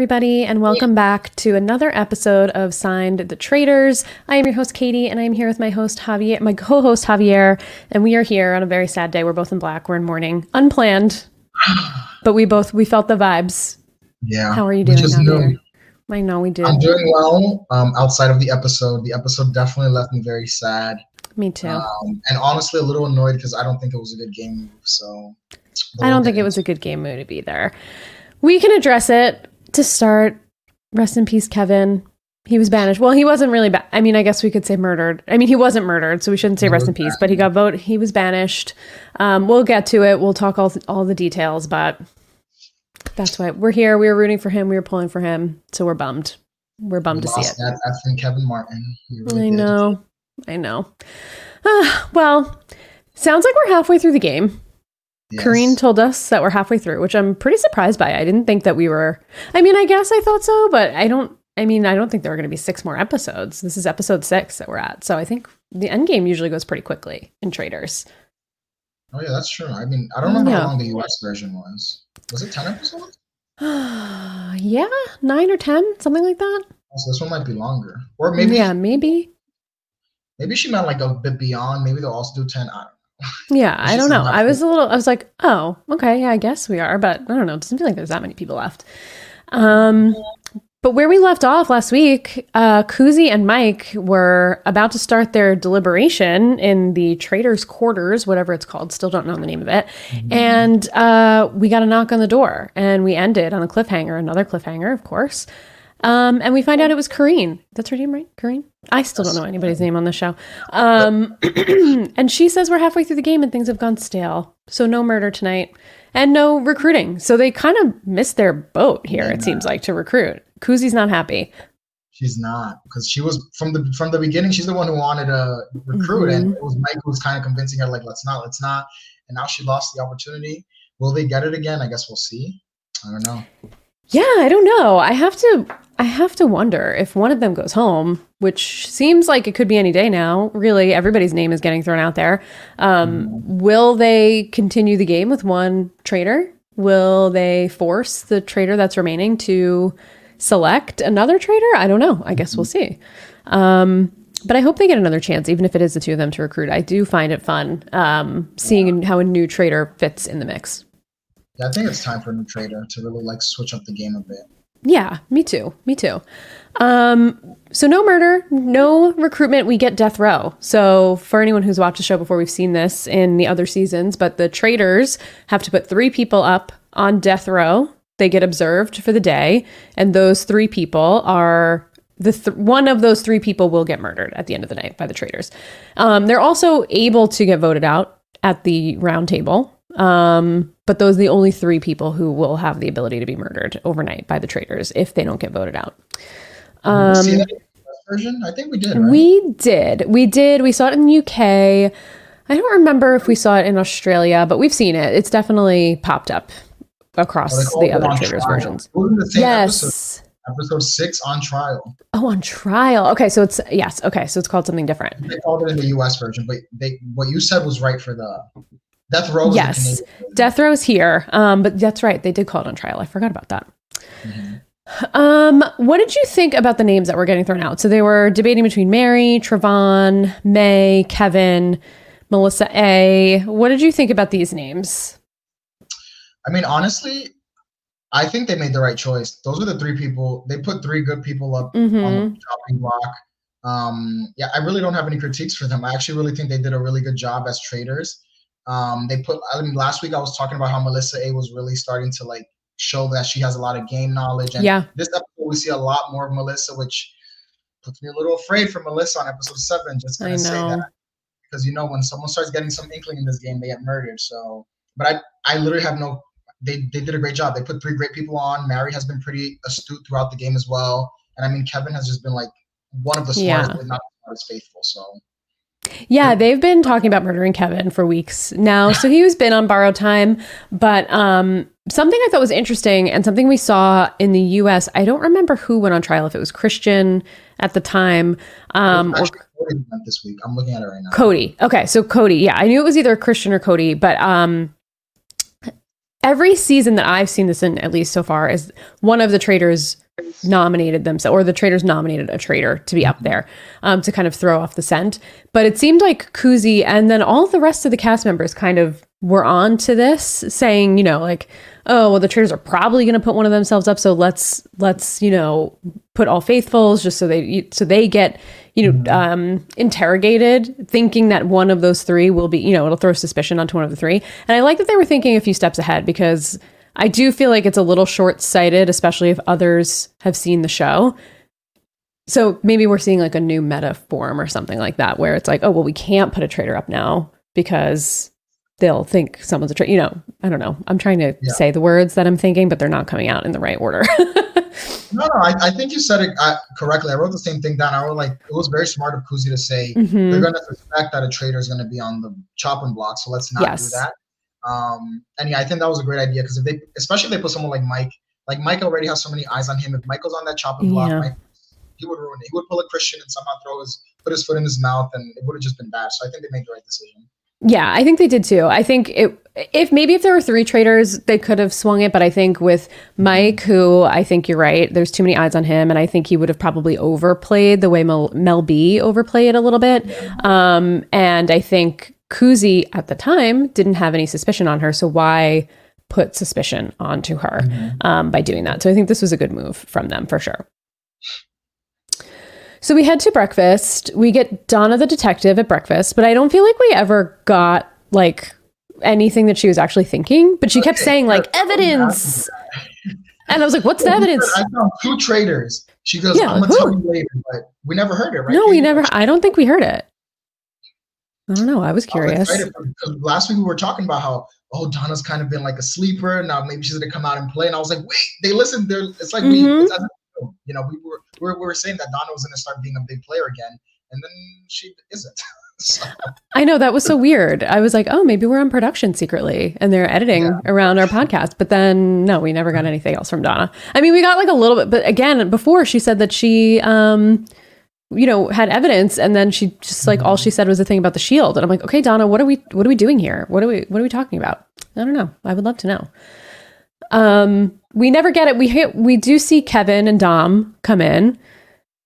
everybody, and welcome back to another episode of Signed the Traitors. I am your host, Katie, and I am here with my host, Javier, my co host, Javier, and we are here on a very sad day. We're both in black, we're in mourning, unplanned, but we both we felt the vibes. Yeah. How are you doing, Javier? knew. I know we did. I'm doing well. Um, outside of the episode, the episode definitely left me very sad. Me too. Um, and honestly, a little annoyed because I don't think it was a good game move. So I don't think it was a good game move either. We can address it to start. Rest in peace, Kevin. He was banished. Well, he wasn't really. Ba- I mean, I guess we could say murdered. I mean, he wasn't murdered, so we shouldn't say rest in peace. But he got vote. He was banished. Um, we'll get to it. We'll talk all all the details. But that's why we're here. We were rooting for him. We were pulling for him. So we're bummed. We're bummed to see it. That effing Kevin Martin. Really I did. know. I know. Ah, well, sounds like we're halfway through the game. Yes. Karine told us that we're halfway through, which I'm pretty surprised by. I didn't think that we were. I mean, I guess I thought so, but I don't. I mean, I don't think there are going to be six more episodes. This is episode six that we're at, so I think the end game usually goes pretty quickly in Traitors. Oh yeah, that's true. I mean, I don't remember Yeah. how long the US version was. Was it ten episodes? yeah, nine or ten, something like that. So this one might be longer, or maybe yeah, maybe. maybe she meant like a bit beyond. Maybe they'll also do ten. I don't Yeah, I don't know. I was a little. I was like, oh, okay, yeah, I guess we are, but I don't know. It doesn't feel like there's that many people left. Um, but where we left off last week, uh, Kuzi and Mike were about to start their deliberation in the traitor's quarters, whatever it's called. Still don't know the name of it. And uh, we got a knock on the door, and we ended on a cliffhanger, another cliffhanger, of course. Um, and we find out it was Karine. That's her name, right? Karine? I still don't know anybody's name on the show. Um, and she says we're halfway through the game and things have gone stale. So no murder tonight and no recruiting. So they kind of missed their boat here, it seems like, to recruit. Kuzi's not happy. She's not because she was from the from the beginning. She's the one who wanted to recruit, and Mm-hmm. it was Mike who was kind of convincing her like, "Let's not, let's not." And now she lost the opportunity. Will they get it again? I guess we'll see. I don't know. Yeah, I don't know. I have to I have to wonder if one of them goes home, which seems like it could be any day now. Really, everybody's name is getting thrown out there. Um, will they continue the game with one traitor? Will they force the traitor that's remaining to select another traitor? I don't know. I guess we'll see. Um, but I hope they get another chance, even if it is the two of them to recruit. I do find it fun um, seeing how a new traitor fits in the mix. Yeah, I think it's time for a new traitor to really like switch up the game a bit. Yeah, me too. Me too. Um, so no murder, no recruitment. We get death row. So for anyone who's watched the show before, we've seen this in the other seasons. But the traitors have to put three people up on death row. They get observed for the day, and those three people are the th- one of those three people will get murdered at the end of the night by the traitors. Um, they're also able to get voted out at the round table. Um, but those are the only three people who will have the ability to be murdered overnight by the traitors if they don't get voted out. Um, we see that in the US version? I think we did. Right? We did. We did. We saw it in the UK. I don't remember if we saw it in Australia, but we've seen it. It's definitely popped up across the other trial. versions. It was in the same Yes. episode, episode six on trial. Oh, on trial. Okay, so it's yes. Okay, so it's called something different. They called it in the US version, but they what you said was right for the Death Row. Yes. Death Row's here. Um, but that's right. They did call it on trial. I forgot about that. Mhm. Um, what did you think about the names that were getting thrown out? So they were debating between Mary, Trevon, May, Kevin, Melissa A. What did you think about these names? I mean, honestly, I think they made the right choice. Those are the three people. They put three good people up on hmm the chopping block. Um, yeah, I really don't have any critiques for them. I actually really think they did a really good job as traitors. Um, they put. I mean, last week I was talking about how Melissa A was really starting to like show that she has a lot of game knowledge, and Yeah. this episode we see a lot more of Melissa, which puts me a little afraid for Melissa on episode seven. Just gonna say that because you know when someone starts getting some inkling in this game, they get murdered. So, but I, I literally have no. They they did a great job. They put three great people on. Mary has been pretty astute throughout the game as well, and I mean Kevin has just been like one of the smartest, Yeah. but not the smartest faithful. So Yeah, they've been talking about murdering Kevin for weeks now. So he was been on borrowed time, but um, something I thought was interesting and something we saw in the U.S. I don't remember who went on trial if it was Christian at the time um, or Cody this week. I'm looking at it right now. Cody. Okay, so Cody. Yeah, I knew it was either Christian or Cody, but um every season that I've seen this in, at least so far, is one of the traitors nominated themselves, or the traitors nominated a traitor to be up there um, to kind of throw off the scent. But it seemed like Kuzi and then all the rest of the cast members kind of were on to this, saying, you know, like, oh, well, the traitors are probably going to put one of themselves up, so let's let's you know put all faithfuls just so they so they get you know um, interrogated, thinking that one of those three will be you know it'll throw suspicion onto one of the three. And I like that they were thinking a few steps ahead because I do feel like it's a little short sighted, especially if others have seen the show. So maybe we're seeing like a new meta form or something like that, where it's like, oh, well, we can't put a traitor up now because they'll think someone's a traitor. You know, I don't know. I'm trying to Yeah. say the words that I'm thinking, but they're not coming out in the right order. No, no, I, I think you said it uh, correctly. I wrote the same thing down. I wrote like it was very smart of Kuzi to say Mhm. they're going to suspect that a traitor is going to be on the chopping block, so let's not Yes. do that. Um, and yeah, I think that was a great idea because if they, especially if they put someone like Mike, like Mike already has so many eyes on him. If Michael's on that chopping block, Yeah. Mike, he would ruin it. He would pull a Christian and somehow throw his put his foot in his mouth, and it would have just been bad. So I think they made the right decision. Yeah, I think they did too. I think it if maybe if there were three traitors, they could have swung it, but I think with Mike, who I think you're right, there's too many eyes on him, and I think he would have probably overplayed the way Mel, Mel B overplayed a little bit. Um, and I think Kuzi at the time didn't have any suspicion on her, so why put suspicion onto her um, by doing that? So I think this was a good move from them for sure. So we head to breakfast. We get Donna the detective at breakfast, but I don't feel like we ever got like anything that she was actually thinking. But she kept saying like evidence, and I was like, "What's the evidence?" I found two traitors. She goes, Yeah, I'm gonna tell who? you later, but we never heard it, right? No, we never. I don't think we heard it. I don't know. I was I was curious. excited for- because last week we were talking about how oh Donna's kind of been like a sleeper now maybe she's gonna come out and play and I was like wait they listened they're it's like Mhm. we it's if- you know we were, we were we were saying that Donna was gonna start being a big player again and then she isn't so, I know that was so weird. I was like, "Oh, maybe we're on production secretly, and they're editing Yeah. around our podcast." But then, no, we never got anything else from Donna. I mean, we got like a little bit, but again, before she said that she, um, you know, had evidence, and then she just like all she said was the thing about the shield, and I'm like, "Okay, Donna, what are we, what are we doing here? What are we, what are we talking about?" I don't know. I would love to know. Um, we never get it. We hit, we do see Kevin and Dom come in,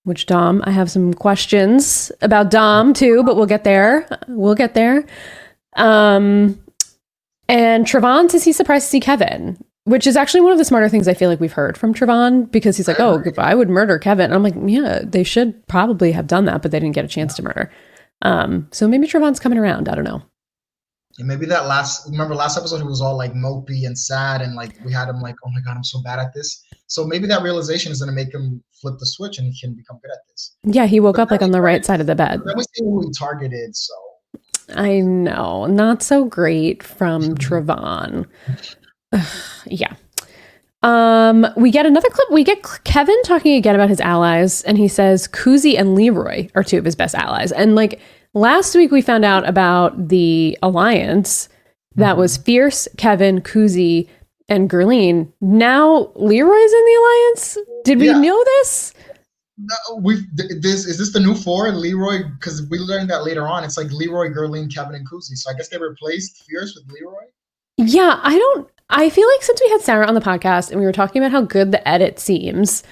which Dom, I have some questions about Dom too, but we'll get there. We'll get there. Um, and Trevon says he's surprised to see Kevin, which is actually one of the smarter things I feel like we've heard from Trevon because he's like, "Oh, I would murder Kevin." And I'm like, "Yeah, they should probably have done that, but they didn't get a chance to murder." Um, so maybe Trevon's coming around. I don't know. And maybe that last remember last episode he was all like mopey and sad and like we had him like oh my god I'm so bad at this so maybe that realization is gonna make him flip the switch and he can become good at this Yeah, he woke up like on the right side of the bed. but then we see who he targeted so I know, not so great from Trevon. Ugh, yeah. Um, we get another clip. We get Kevin talking again about his allies, and he says Kuzi and Leroy are two of his best allies. And like last week, we found out about the alliance that hmm. was Fierce, Kevin, Kuzi, and Gerline. Now Leroy's in the alliance. Did we Yeah. know this? No, we th- this is this the new four Leroy because we learned that later on. It's like Leroy, Gerline, Kevin, and Kuzi. So I guess they replaced Fierce with Leroy. Yeah, I don't. I feel like since we had Sarah on the podcast and we were talking about how good the edit seems,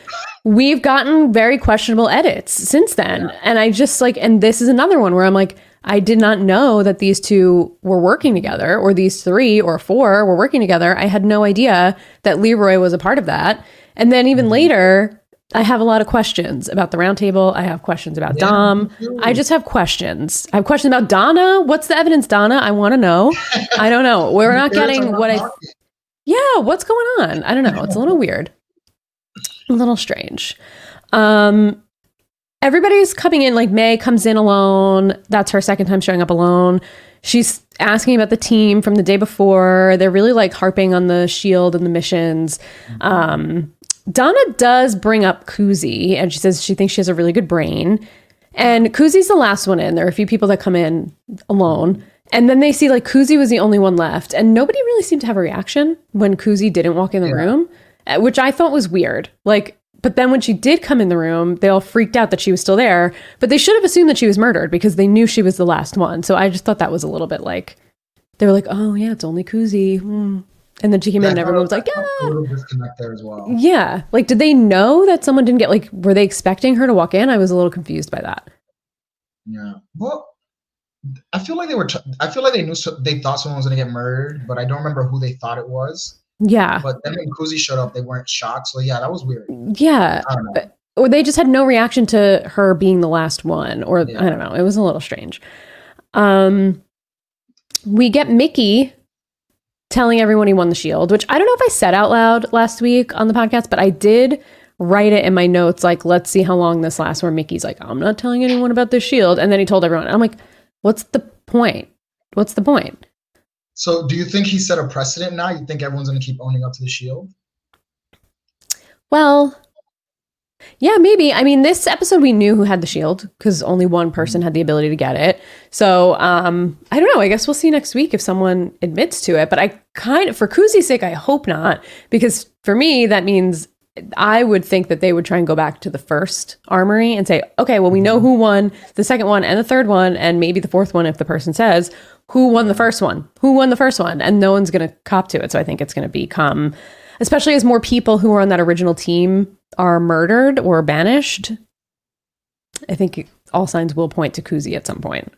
we've gotten very questionable edits since then. And I just like, and this is another one where I'm like, I did not know that these two were working together, or these three or four were working together. I had no idea that Leroy was a part of that. And then even later, I have a lot of questions about the roundtable. I have questions about Yeah, Dom. I just have questions. I have questions about Donna. What's the evidence, Donna? I want to know. I don't know. We're not getting what I. Yeah, what's going on? I don't know. It's a little weird. A little strange. Um everybody's coming in like May comes in alone. That's her second time showing up alone. She's asking about the team from the day before. They're really like harping on the shield and the missions. Um Donna does bring up Kuzi and she says she thinks she has a really good brain. And Kuzi's the last one in. There are a few people that come in alone. And then they see like Kuzi was the only one left. And nobody really seemed to have a reaction when Kuzi didn't walk in the Yeah. room, uh, which I thought was weird. Like, but then when she did come in the room, they all freaked out that she was still there. But they should have assumed that she was murdered because they knew she was the last one. So I just thought that was a little bit like, they were like, oh, yeah, it's only Kuzi. Hmm. And then she came in and everyone was like, yeah. a little disconnect there as well. Yeah. Like, did they know that someone didn't get, like, were they expecting her to walk in? I was a little confused by that. Yeah. Well, I feel like they were. T- I feel like they knew. So- they thought someone was gonna get murdered, but I don't remember who they thought it was. Yeah. But then when Kuzi showed up, they weren't shocked. So yeah, that was weird. Yeah. I don't know. Or they just had no reaction to her being the last one. Or Yeah. I don't know. It was a little strange. Um, we get Mickey telling everyone he won the shield, which I don't know if I said out loud last week on the podcast, but I did write it in my notes like, let's see how long this lasts, where Mickey's like, I'm not telling anyone about the shield. And then he told everyone. I'm like, what's the point? What's the point? So do you think he set a precedent now? You think everyone's gonna keep owning up to the shield? Well, yeah, maybe. I mean, this episode we knew who had the shield because only one person had the ability to get it. So um, I don't know. I guess we'll see next week if someone admits to it. But I kind of, for Kuzi's sake, I hope not because for me that means I would think that they would try and go back to the first armory and say, okay, well, we know who won the second one and the third one, and maybe the fourth one if the person says who won the first one, who won the first one, and no one's going to cop to it. So I think it's going to become, especially as more people who were on that original team are murdered or banished. I think all signs will point to Kuzi at some point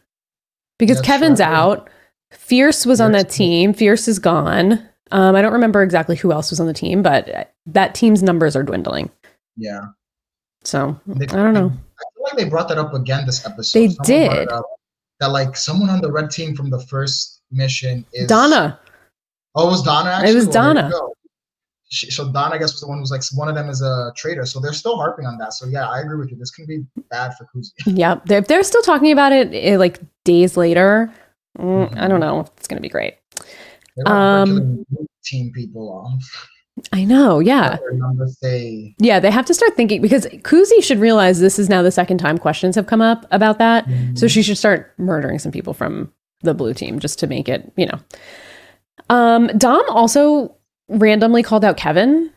because That's Kevin's right. out. Fierce was on that team. Fierce is gone. Um, I don't remember exactly who else was on the team, but that team's numbers are dwindling. Yeah. So They- I don't know. I feel like they brought that up again this episode. They Someone did. that like someone on the red team from the first mission is Donna. Oh, it was Donna. Actually? It was Donna. She, so Donna, I guess, was the one who was like one of them is a traitor. So they're still harping on that. So yeah, I agree with you. This can be bad for Kuzi. Yep. They're, if they're still talking about it eh, like days later, mm, I don't know if it's going to be great. They were Um, killing blue team people off. I know. Yeah. Their numbers say Yeah. They have to start thinking because Kuzi should realize this is now the second time questions have come up about that. So she should start murdering some people from the blue team just to make it, you know. Um, Dom also randomly called out Kevin,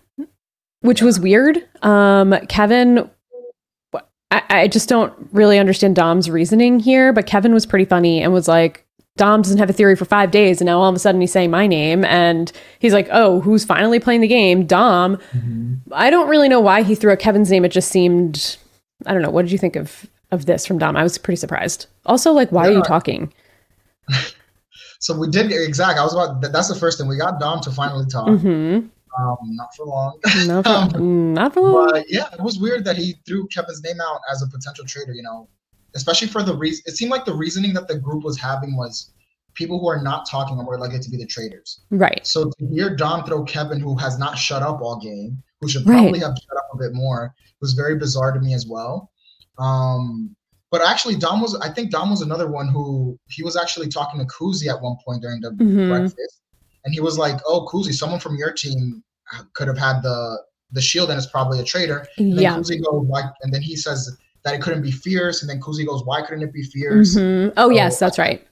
which was weird. Um, Kevin, I, I just don't really understand Dom's reasoning here, but Kevin was pretty funny and was like, Dom doesn't have a theory for five days, and now all of a sudden he's saying my name, and he's like, "Oh, who's finally playing the game?" Dom. I don't really know why he threw out Kevin's name. It just seemed, I don't know. What did you think of of this from Dom? I was pretty surprised. Also, like, why are you talking? so. We did exactly. I was about. That's the first thing we got Dom to finally talk. Mm-hmm. Um, not for long. Not for, Um, not for long. But yeah, it was weird that he threw Kevin's name out as a potential traitor. You know, especially for the reason. It seemed like the reasoning that the group was having was people who are not talking are more likely to be the traitors. Right. So to hear Dom throw Kevin, who has not shut up all game, who should Right. probably have shut up a bit more, was very bizarre to me as well. Um, but actually, Dom was. I think Dom was another one who he was actually talking to Kuzi at one point during the Mhm. breakfast, and he was like, "Oh, Kuzi, someone from your team could have had the the shield, and is probably a traitor." And then Yeah. Kuzi goes, "Why?" And then he says that it couldn't be fierce, and then Kuzi goes, "Why couldn't it be fierce?" Mhm. Oh, yes, that's right.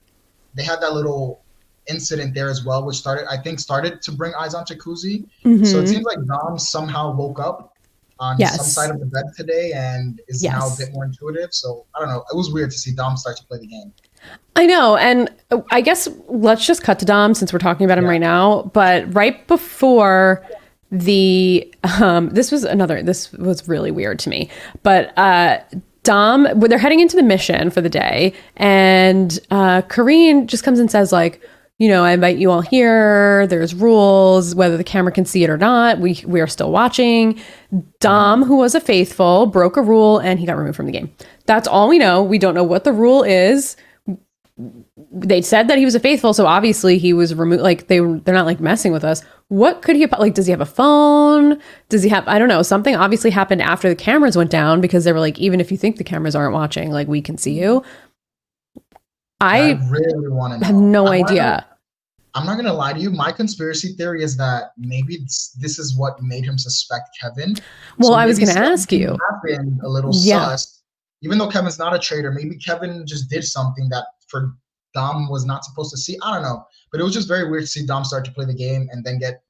They had that little incident there as well, which started, I think, started to bring eyes onto Kuzi. Mhm. So it seems like Dom somehow woke up on Yes. some side of the bed today and is now a bit more intuitive. So I don't know. It was weird to see Dom start to play the game. I know. And uh, I guess let's just cut to Dom since we're talking about him Yeah. right now. But right before the, um, this was another, this was really weird to me. But, uh, Dom, when they're heading into the mission for the day, and uh, Karine just comes and says, like, you know, I invite you all here. There's rules, whether the camera can see it or not. We we are still watching. Dom, who was a faithful, broke a rule and he got removed from the game. That's all we know. We don't know what the rule is they said that he was a faithful, so obviously he was removed. Like they they're not like messing with us. What could he have, like? Does he have a phone? Does he have? I don't know. Something obviously happened after the cameras went down because they were like, even if you think the cameras aren't watching, like we can see you. I really want to know. have no I idea. know- I'm not gonna lie to you. My conspiracy theory is that maybe this, this is what made him suspect Kevin. Well, So I was going to ask you. Happened a little Yeah. sus. Even though Kevin's not a traitor, maybe Kevin just did something that for Dom was not supposed to see. I don't know, but it was just very weird to see Dom start to play the game and then get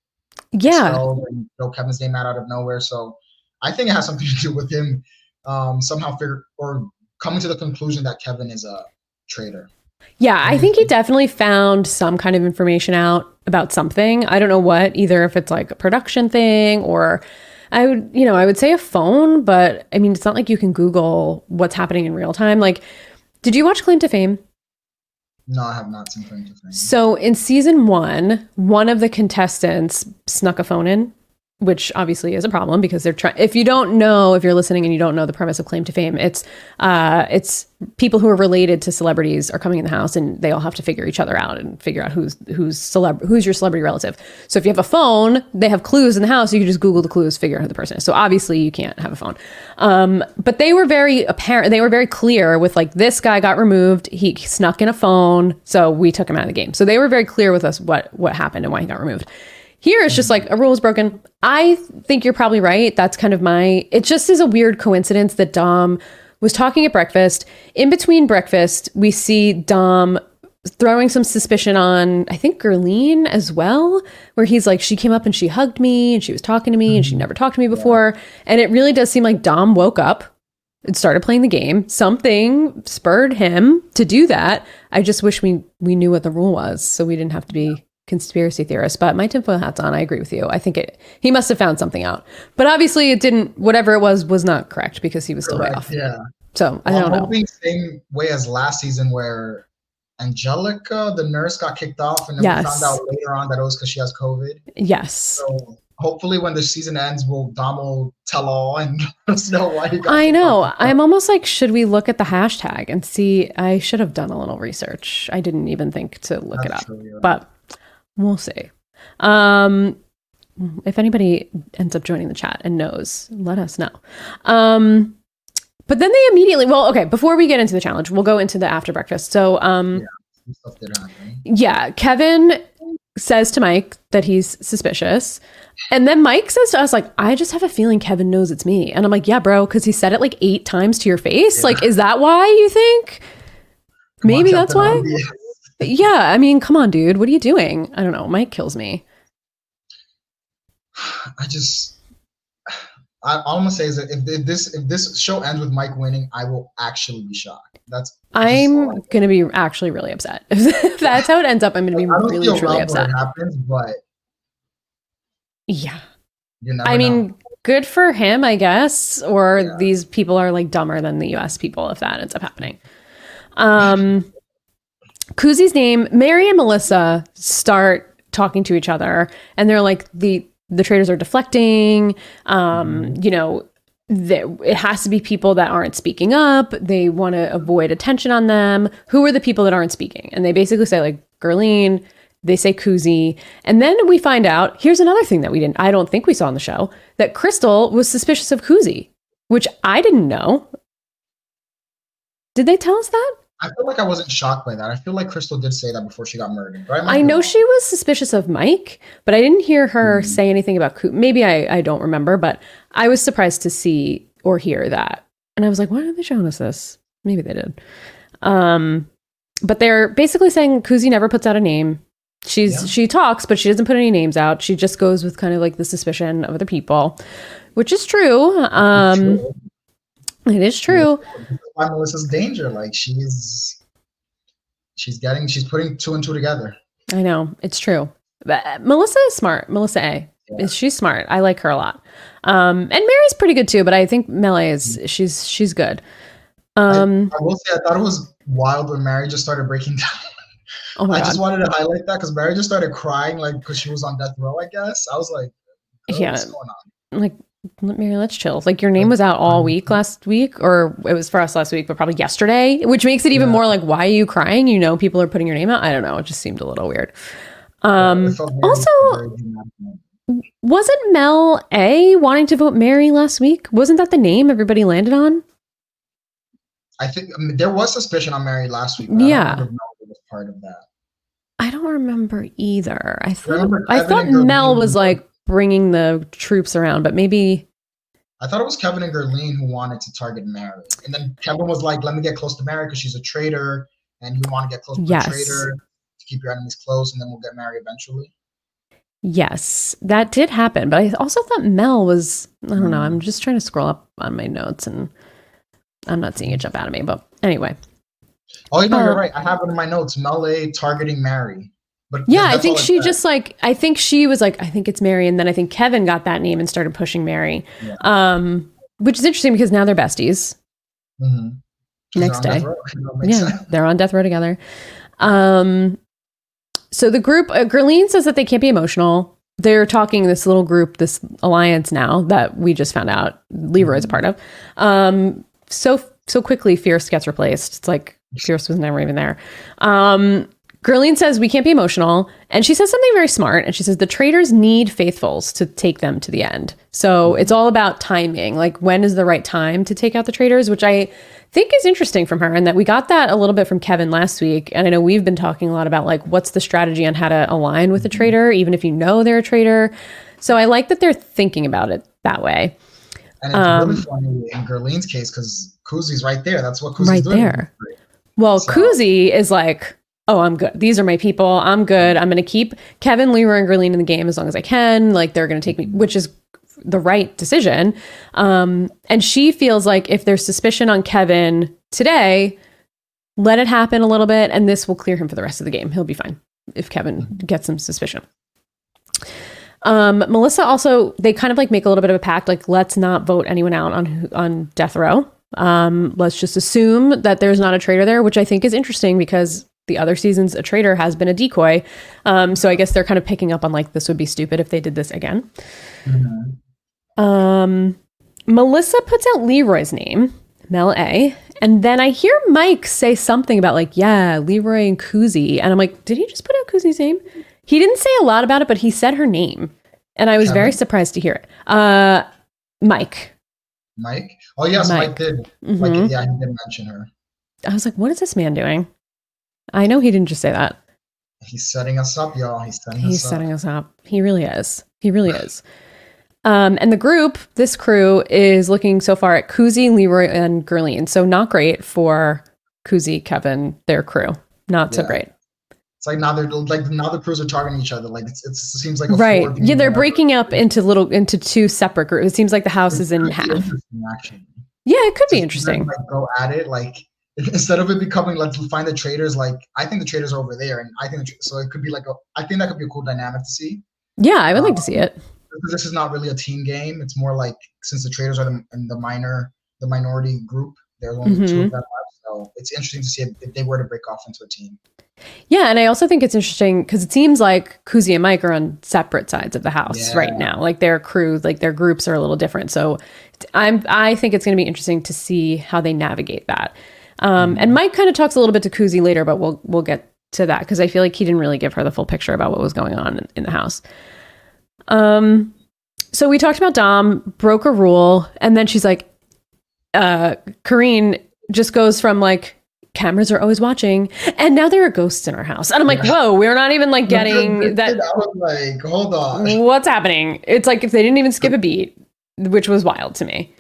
Yeah, and throw Kevin's name out out of nowhere. So I think it has something to do with him um, somehow figure or coming to the conclusion that Kevin is a traitor. Yeah, I think he definitely found some kind of information out about something. I don't know what, either if it's like a production thing or I would, you know, I would say a phone, but I mean, it's not like you can Google what's happening in real time. Like, did you watch Claim to Fame? No, I have not seen to Fame. So in season one, one of the contestants snuck a phone in which obviously is a problem because they're trying if you don't know if you're listening and you don't know the premise of claim to fame it's uh it's people who are related to celebrities are coming in the house and they all have to figure each other out and figure out who's who's celeb who's your celebrity relative. So if you have a phone they have clues in the house. You can just google the clues figure out who the person is. So obviously you can't have a phone. Um but they were very apparent they were very clear with like this guy got removed. He snuck in a phone. So we took him out of the game. So they were very clear with us what what happened and why he got removed here it's just like a rule is broken. I think you're probably right. That's kind of my. It just is a weird coincidence that Dom was talking at breakfast. In between breakfast, we see Dom throwing some suspicion on, I think, Gerline as well, where he's like, she came up and she hugged me and she was talking to me and she mm-hmm. never talked to me before. And it really does seem like Dom woke up and started playing the game. Something spurred him to do that. I just wish we we knew what the rule was so we didn't have to be conspiracy theorist, but my tinfoil hat's on. I agree with you. I think it he must have found something out. But obviously it didn't whatever it was was not correct because he was still correct, way off. Yeah. So I well, don't know. Same way as last season where Angelica, the nurse, got kicked off, and then yes. we found out later on that it was because she has COVID. Yes. So hopefully, when the season ends, we'll Dom will tell all and let us know why he got. I know. I'm almost like, should we look at the hashtag and see? I should have done a little research. I didn't even think to look That's it up, true, yeah. but We'll see. Um, if anybody ends up joining the chat and knows, let us know. Um, but then they immediately, well, okay, before we get into the challenge, we'll go into the after breakfast. So, um, yeah, yeah Kevin says to Mike that he's suspicious. And then Mike says to us, like, I just have a feeling Kevin knows it's me. And I'm like, yeah, bro, because he said it like eight times to your face. Yeah. Like, is that why you think? Come Maybe on, that's why. Yeah, I mean, come on, dude. What are you doing? I don't know. Mike kills me. I just I, all I'm gonna say is that if, if, this if this show ends with Mike winning, I will actually be shocked. That's I'm gonna be actually really upset. if that's how it ends up, I'm gonna be really truly upset. happens, but yeah, I mean, know. good for him, I guess. Or yeah. these people are like dumber than the U.S. people if that ends up happening. Um. Kuzi's name, Mary and Melissa start talking to each other, and they're like the the traitors are deflecting. Um, mm-hmm. you know, it has to be people that aren't speaking up. They want to avoid attention on them. Who are the people that aren't speaking? And they basically say like Gerline. They say Kuzi, and then we find out. Here's another thing that we didn't. I don't think we saw on the show that Crystal was suspicious of Kuzi, which I didn't know. Did they tell us that? I feel like I wasn't shocked by that. I feel like Crystal did say that before she got murdered. Right? I, know she was suspicious of Mike, but I didn't hear her mm-hmm. say anything about Coop. Maybe I, I don't remember, but I was surprised to see or hear that. And I was like, why are they showing us this? Maybe they did. Um, but they're basically saying Kuzi never puts out a name. She's yeah. she talks, but she doesn't put any names out. She just goes with kind of like the suspicion of other people, which is true. Um, true. It is true. Why Melissa's danger? Like she's she's getting she's putting two and two together. I know it's true. But uh, Melissa is smart. Melissa A. Yeah. She's smart. I like her a lot. Um, and Mary's pretty good too, but I think Mel A is mm-hmm. she's she's good. Um, I, I, will say I thought it was wild when Mary just started breaking down. Oh I God. just wanted to highlight that because Mary just started crying like because she was on death row. I guess I was like, yeah, what's going on? Like Mary, let's chill. Like your name was out all week last week, or it was for us last week, but probably yesterday, which makes it even yeah. more like, why are you crying? You know, people are putting your name out. I don't know. It just seemed a little weird. Um, also, wasn't Mel A wanting to vote Mary last week? Wasn't that the name everybody landed on? I think I mean, there was suspicion on Mary last week. yeah, was part of that. I don't remember either. I thought I, I thought Mel was like bringing the troops around, but maybe. I thought it was Kevin and Gerline who wanted to target Mary, and then Kevin was like, "Let me get close to Mary because she's a traitor, and you want to get close to yes. the traitor to keep your enemies close, and then we'll get Mary eventually." Yes, that did happen, but I also thought Mel was. I don't know. I'm just trying to scroll up on my notes, and I'm not seeing it jump out of me. But anyway, Oh, you know, Uh, you're right. I have it in my notes. Mel A targeting Mary. But Yeah, I think she just like I think she was like I think it's Mary, and then I think Kevin got that name and started pushing Mary, Yeah. um, which is interesting because now they're besties. Mhm. 'Cause Next day. death row. That makes Yeah, sense. they're on death row together. Um, so the group, uh, Gerline says that they can't be emotional. They're talking this little group, this alliance now that we just found out Leroy's a part of. Um, so so quickly, Fierce gets replaced. It's like Fierce was never even there. Um, Gerline says we can't be emotional, and she says something very smart. And she says the traitors need faithfuls to take them to the end. So it's all about timing. Like when is the right time to take out the traitors, which I think is interesting from her, and that we got that a little bit from Kevin last week. And I know we've been talking a lot about like what's the strategy on how to align with a traitor, even if you know they're a traitor. So I like that they're thinking about it that way. And it's Um, really funny in Gerline's case because Kuzi's right there. That's what Kuzi's Right doing. there. Well, So- Kuzi is like, oh, I'm good. These are my people. I'm good. I'm going to keep Kevin, Leroy, and Gerline in the game as long as I can. Like they're going to take me, which is the right decision. Um, and she feels like if there's suspicion on Kevin today, let it happen a little bit, and this will clear him for the rest of the game. He'll be fine if Kevin gets some suspicion. Um, Melissa also they kind of like make a little bit of a pact, like let's not vote anyone out on on death row. Um, let's just assume that there's not a traitor there, which I think is interesting because the other seasons a traitor has been a decoy. Um, so I guess they're kind of picking up on like this would be stupid if they did this again. Mhm. Um, Melissa puts out Leroy's name, Mel A, and then I hear Mike say something about like, yeah, Leroy and Kuzi, and I'm like, did he just put out Kuzi's name? He didn't say a lot about it, but he said her name, and I was very surprised to hear it. Uh, Mike. Mike. Oh yes, Mike. Mike, did. Mhm. Like yeah, he did mention her. I was like, what is this man doing? I know he didn't just say that. He's setting us up, y'all. He's setting He's us setting us up. He really is. He really is. Um, and the group, this crew, is looking so far at Kuzi, Leroy, and Gerline. So not great for Kuzi, Kevin, their crew. Not so Yeah. great. It's like now they're like now the crews are targeting each other. Like it's, it's it seems like a Right. 4v Yeah, they're breaking up into little into two separate groups. It seems like the house is in half. interesting, actually. Yeah, it could be interesting. Like go at it like instead of it becoming let's find the traitors. Like I think the traitors are over there, and I think the, so. It could be like a. I think that could be a cool dynamic to see. Yeah, I would like to see it. This is not really a team game. It's more like since the traitors are the, in the minor, the minority group. There's only two Mhm. of them left, so it's interesting to see if, if they were to break off into a team. Yeah, and I also think it's interesting because it seems like Kuzi and Mike are on separate sides of the house Yeah. right now. Like their crew, like their groups are a little different. So I'm I think it's going to be interesting to see how they navigate that. Um, And Mike kind of talks a little bit to Kuzi later, but we'll we'll get to that because I feel like he didn't really give her the full picture about what was going on in, in the house. Um, so we talked about Dom broke a rule, and then she's like, uh, Karine just goes from like cameras are always watching, and now there are ghosts in our house, and I'm like, whoa, we're not even like getting that. I was like, hold on. What's happening? It's like if they didn't even skip a beat, which was wild to me.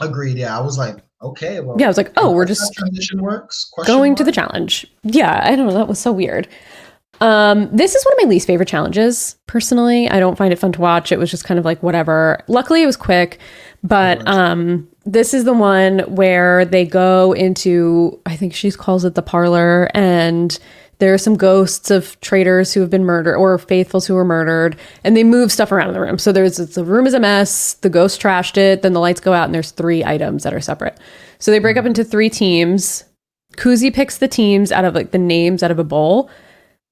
Agreed. Yeah, I was like, okay. Well, Yeah, I was like, oh, we're just transition works. Question going to the challenge. Yeah, I don't know. That was so weird. Um, this is one of my least favorite challenges. Personally, I don't find it fun to watch. It was just kind of like whatever. Luckily, it was quick, but um, this is the one where they go into. I think she calls it the parlor, and there are some ghosts of traitors who have been murdered or faithfuls who were murdered, and they move stuff around in the room. So there's the room is a mess. The ghost trashed it. Then the lights go out, and there's three items that are separate. So they break up into three teams. Kuzi picks the teams out of like the names out of a bowl,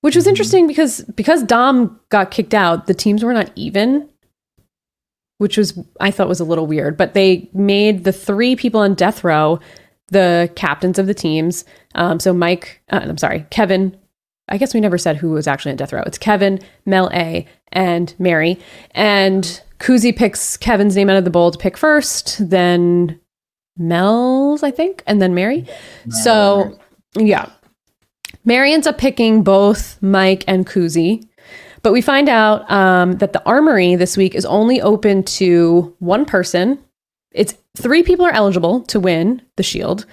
which was interesting because because Dom got kicked out, the teams were not even, which was I thought was a little weird. But they made the three people on death row the captains of the teams. Um, so Mike, uh, I'm sorry, Kevin. I guess we never said who was actually on death row. It's Kevin, Mel A, and Mary. And Kuzi picks Kevin's name out of the bowl to pick first, then Mel's, I think, and then Mary. So, yeah. Mary ends up picking both Mike and Kuzi. But we find out um, that the armory this week is only open to one person. It's three people are eligible to win the shield,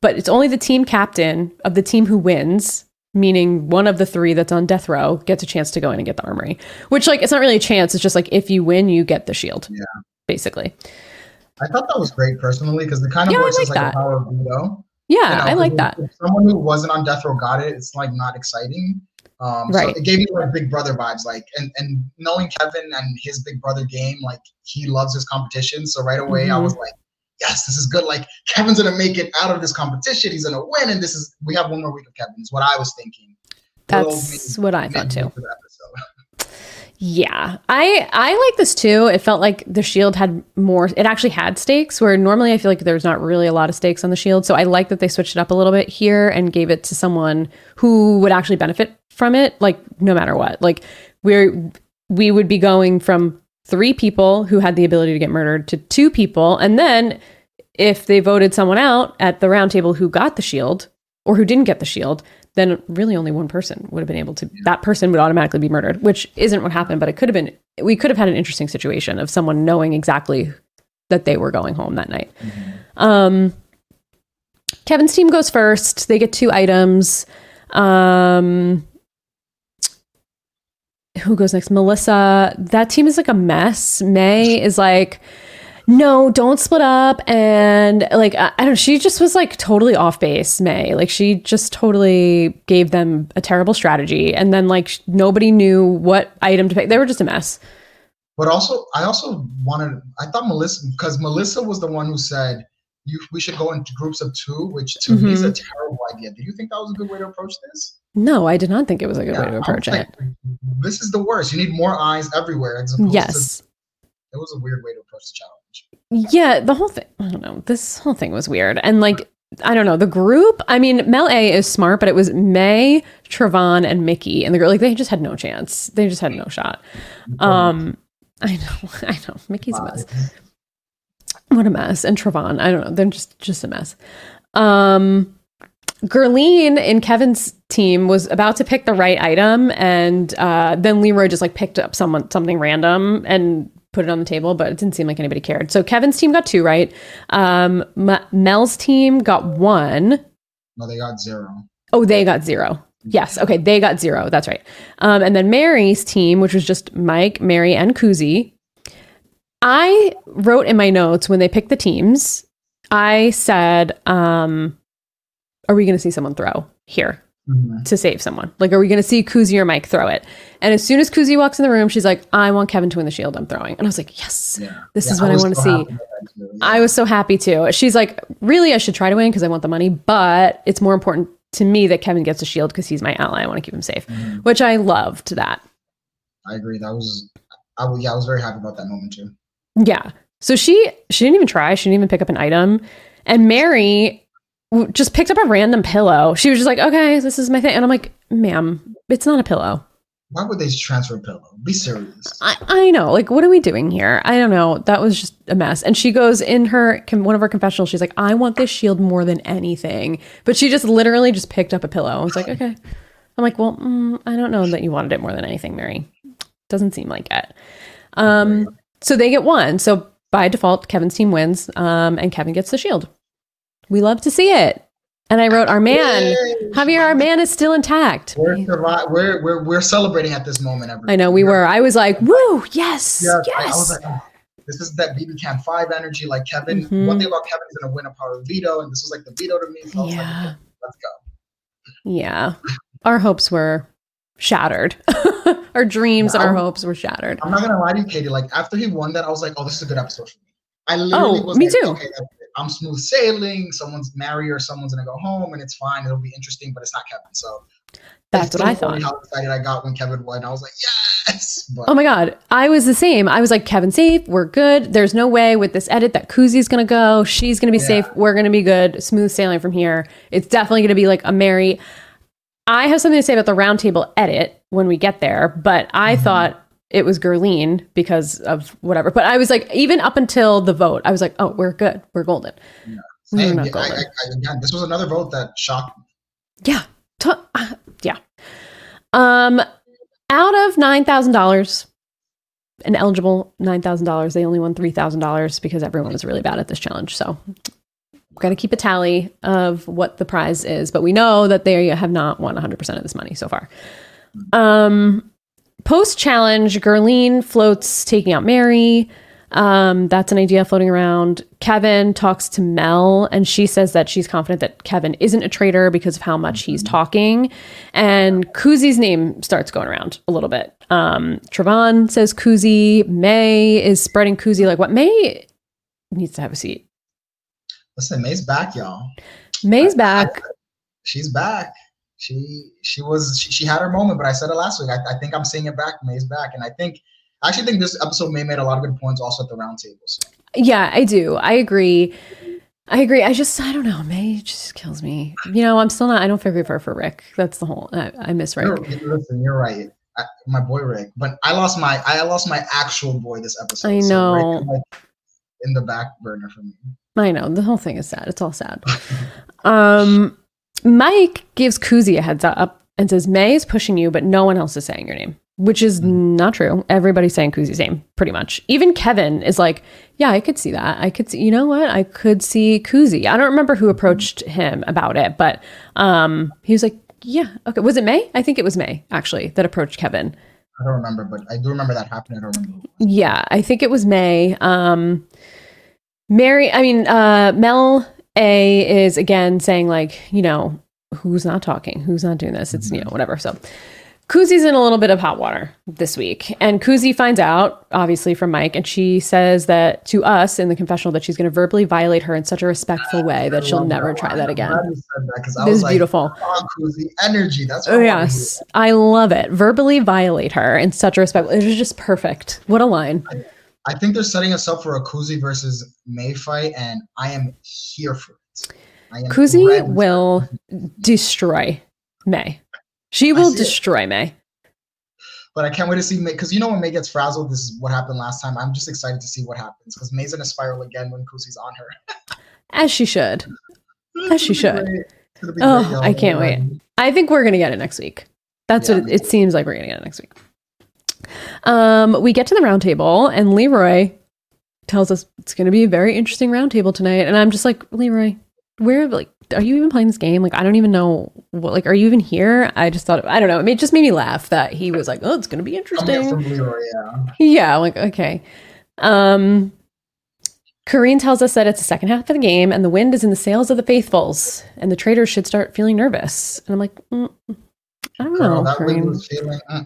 but it's only the team captain of the team who wins, meaning one of the three that's on death row gets a chance to go in and get the armory. Which, like, it's not really a chance. It's just like if you win, you get the shield. Yeah. Basically. I thought that was great personally because the kind of Yeah, I works like like that. power of veto. Yeah, You know, I like if- that. If someone who wasn't on death row got it, it's like not exciting. Um, Right. So it gave me like Big Brother vibes, like and and knowing Kevin and his Big Brother game, like he loves his competition. So right away, I Mhm. was like, yes, this is good. Like Kevin's gonna make it out of this competition. He's gonna win, and this is we have one more week of Kevin. Is what I was thinking. That's what I thought too. for the episode. Yeah, I I like this too. It felt like the Shield had more. It actually had stakes where normally I feel like there's not really a lot of stakes on the Shield. So I like that they switched it up a little bit here and gave it to someone who would actually benefit from it. Like no matter what, like we're we would be going from three people who had the ability to get murdered to two people, and then if they voted someone out at the roundtable who got the Shield or who didn't get the Shield, then really only one person would have been able to that person would automatically be murdered which isn't what happened but it could have been we could have had an interesting situation of someone knowing exactly that they were going home that night. Um kevin's team goes first. They get two items. Um who goes next melissa that team is like a mess may is like no, don't split up. And like, I, I don't know, she just was like totally off base, May. Like, she just totally gave them a terrible strategy. And then, like, sh- nobody knew what item to pick. They were just a mess. But also, I also wanted. I thought Melissa, because Melissa was the one who said you we should go into groups of two, which to me is a Mm-hmm. terrible idea. Do you think that was a good way to approach this? No, I did not think it was a good way to approach it. This is the worst. You need more eyes everywhere. As Yes. to, it was a weird way to approach the challenge. Yeah, the whole thing, I don't know. This whole thing was weird. And like, I don't know, the group, I mean, Mel A is smart, but it was May, Trevon, and Mickey. And the girl, like, they just had no chance. They just had no shot. Um, I know, I know. Mickey's a mess. What a mess. And Trevon, I don't know. They're just just a mess. Um Gerline in Kevin's team was about to pick the right item, and uh, then Leroy just like picked up someone something random and put it on the table, but it didn't seem like anybody cared. So Kevin's team got two right. Um, M- Mel's team got one. No, they got zero. Oh, they got zero. Yes. Okay. They got zero. That's right. Um, and then Mary's team, which was just Mike, Mary, and Kuzi. I wrote in my notes when they picked the teams, I said, um, are we going to see someone throw here Mhm. to save someone? Like, are we going to see Kuzi or Mike throw it? And as soon as Kuzi walks in the room, she's like, I want Kevin to win the shield. I'm throwing. And I was like, yes, Yeah. this Yeah, is what I, was want to so see. happy about that too. Yeah. I was so happy too. She's like, really, I should try to win because I want the money, but it's more important to me that Kevin gets a shield because he's my ally. I want to keep him safe, Mhm. which I loved that. I agree. That was. I was. Yeah, I was very happy about that moment too. Yeah. So she she didn't even try. She didn't even pick up an item, and Mary w- just picked up a random pillow. She was just like, okay, this is my thing, and I'm like, ma'am, it's not a pillow. Why would they transfer a pillow? Be serious. I, I know. Like, what are we doing here? I don't know. That was just a mess. And she goes in her one of her confessionals. She's like, I want this shield more than anything. But she just literally just picked up a pillow. I was like, okay. I'm like, well, mm, I don't know that you wanted it more than anything, Mary. Doesn't seem like it. Um, so they get one. So by default, Kevin's team wins, um, and Kevin gets the shield. We love to see it. And I wrote, our man, Yay! Javier, our man is still intact. We're, we're we're we're celebrating at this moment. Everyone. I know we were. I was like, woo, yes, Yeah, yes. I, I was like, oh, this is that BB Camp Five energy. Like Kevin, Mhm. one thing about Kevin is gonna win a power veto, and this was like the veto to me. So I was like, Yeah. okay, let's go. Yeah. Our hopes were shattered. our dreams and our hopes were shattered. I'm not gonna lie to you, Katie. Like after he won that, I was like, oh, this is a good episode for me. I literally Oh, was me like, too. okay. I'm smooth sailing. Someone's married or someone's gonna go home, and it's fine. It'll be interesting, but it's not Kevin. So That's what I thought. How excited I got when Kevin won. I was like, yes. But Oh my God. I was the same. I was like, Kevin safe. We're good. There's no way with this edit that Kuzi's to go. She's to be Yeah. safe. We're to be good. Smooth sailing from here. It's definitely to be like a Mary. I have something to say about the roundtable edit when we get there, but I Mhm. thought it was Gerline because of whatever. But I was like, even up until the vote, I was like, oh, we're good. We're golden. Yeah. We were Yeah, golden. I, I, again, this was another vote that shocked me. Yeah. To- uh, yeah. Um out of $9,000 an eligible $9,000, they only won $3,000 because everyone was really bad at this challenge. So got to keep a tally of what the prize is, but we know that they have not won 100% of this money so far. Um post challenge, Gerline floats taking out Mary. Um, that's an idea floating around. Kevin talks to Mel, and she says that she's confident that Kevin isn't a traitor because of how much he's talking. And Kuzi's name starts going around a little bit. Um, Trevon says Kuzi. May is spreading Kuzi like what? May needs to have a seat. Listen, May's back, y'all. May's back. She's back. She she was she, she had her moment, but I said it last week. I, I think I'm seeing it back. May's back, and I think I actually think this episode May made a lot of good points also at the roundtable. So. Yeah, I do. I agree. I agree. I just, I don't know. May just kills me. You know, I'm still not, I don't feel great for, for Rick. That's the whole, I, I miss Rick. You're, listen, you're right. I, my boy Rick, but I lost my, I lost my actual boy this episode. I know. So Rick, like, in the back burner for me. I know. The whole thing is sad. It's all sad. um, Mike gives Kuzi a heads up and says, May is pushing you, but no one else is saying your name which is not true. Everybody's saying Kuzi's name pretty much. Even Kevin is like, yeah, I could see that. I could see, you know what? I could see Kuzi. I don't remember who approached him about it, but um, he was like, yeah, okay. Was it May? I think it was May actually that approached Kevin. I don't remember, but I do remember that happening. I don't remember. Yeah, I think it was May. Um, Mary, I mean, uh, Mel A is again saying like, you know, who's not talking, who's not doing this. It's you know whatever. So Kuzi's in a little bit of hot water this week. And Kuzi finds out, obviously, from Mike, and she says that to us in the confessional that she's going to verbally violate her in such a respectful way that she'll never that. try that again. That this is like, beautiful. Oh, Kuzi, energy. That's oh, yes. I love it. Verbally violate her in such a respectful It was just perfect. What a line. I, I think they're setting us up for a Kuzi versus May fight, and I am here for it. Kuzi will destroy May. She will destroy it. May. But I can't wait to see May because you know when May gets frazzled, this is what happened last time. I'm just excited to see what happens because May's in a spiral again when Kuzi's on her. As she should. As she should. Oh, I can't wait. I think we're gonna get it next week. That's yeah, what it, it seems like we're gonna get it next week. Um, we get to the roundtable and Leroy tells us it's going to be a very interesting roundtable tonight, and I'm just like, Leroy, where like are you even playing this game? Like, I don't even know what, like, are you even here? I just thought, I don't know. It made, just made me laugh that he was like, oh, it's going to be interesting. yeah. Yeah. Like, okay. Um, tells us that it's the second half of the game and the wind is in the sails of the faithfuls and the traitors should start feeling nervous. And I'm like, mm, I don't Girl, know. That wind was feeling, uh-uh.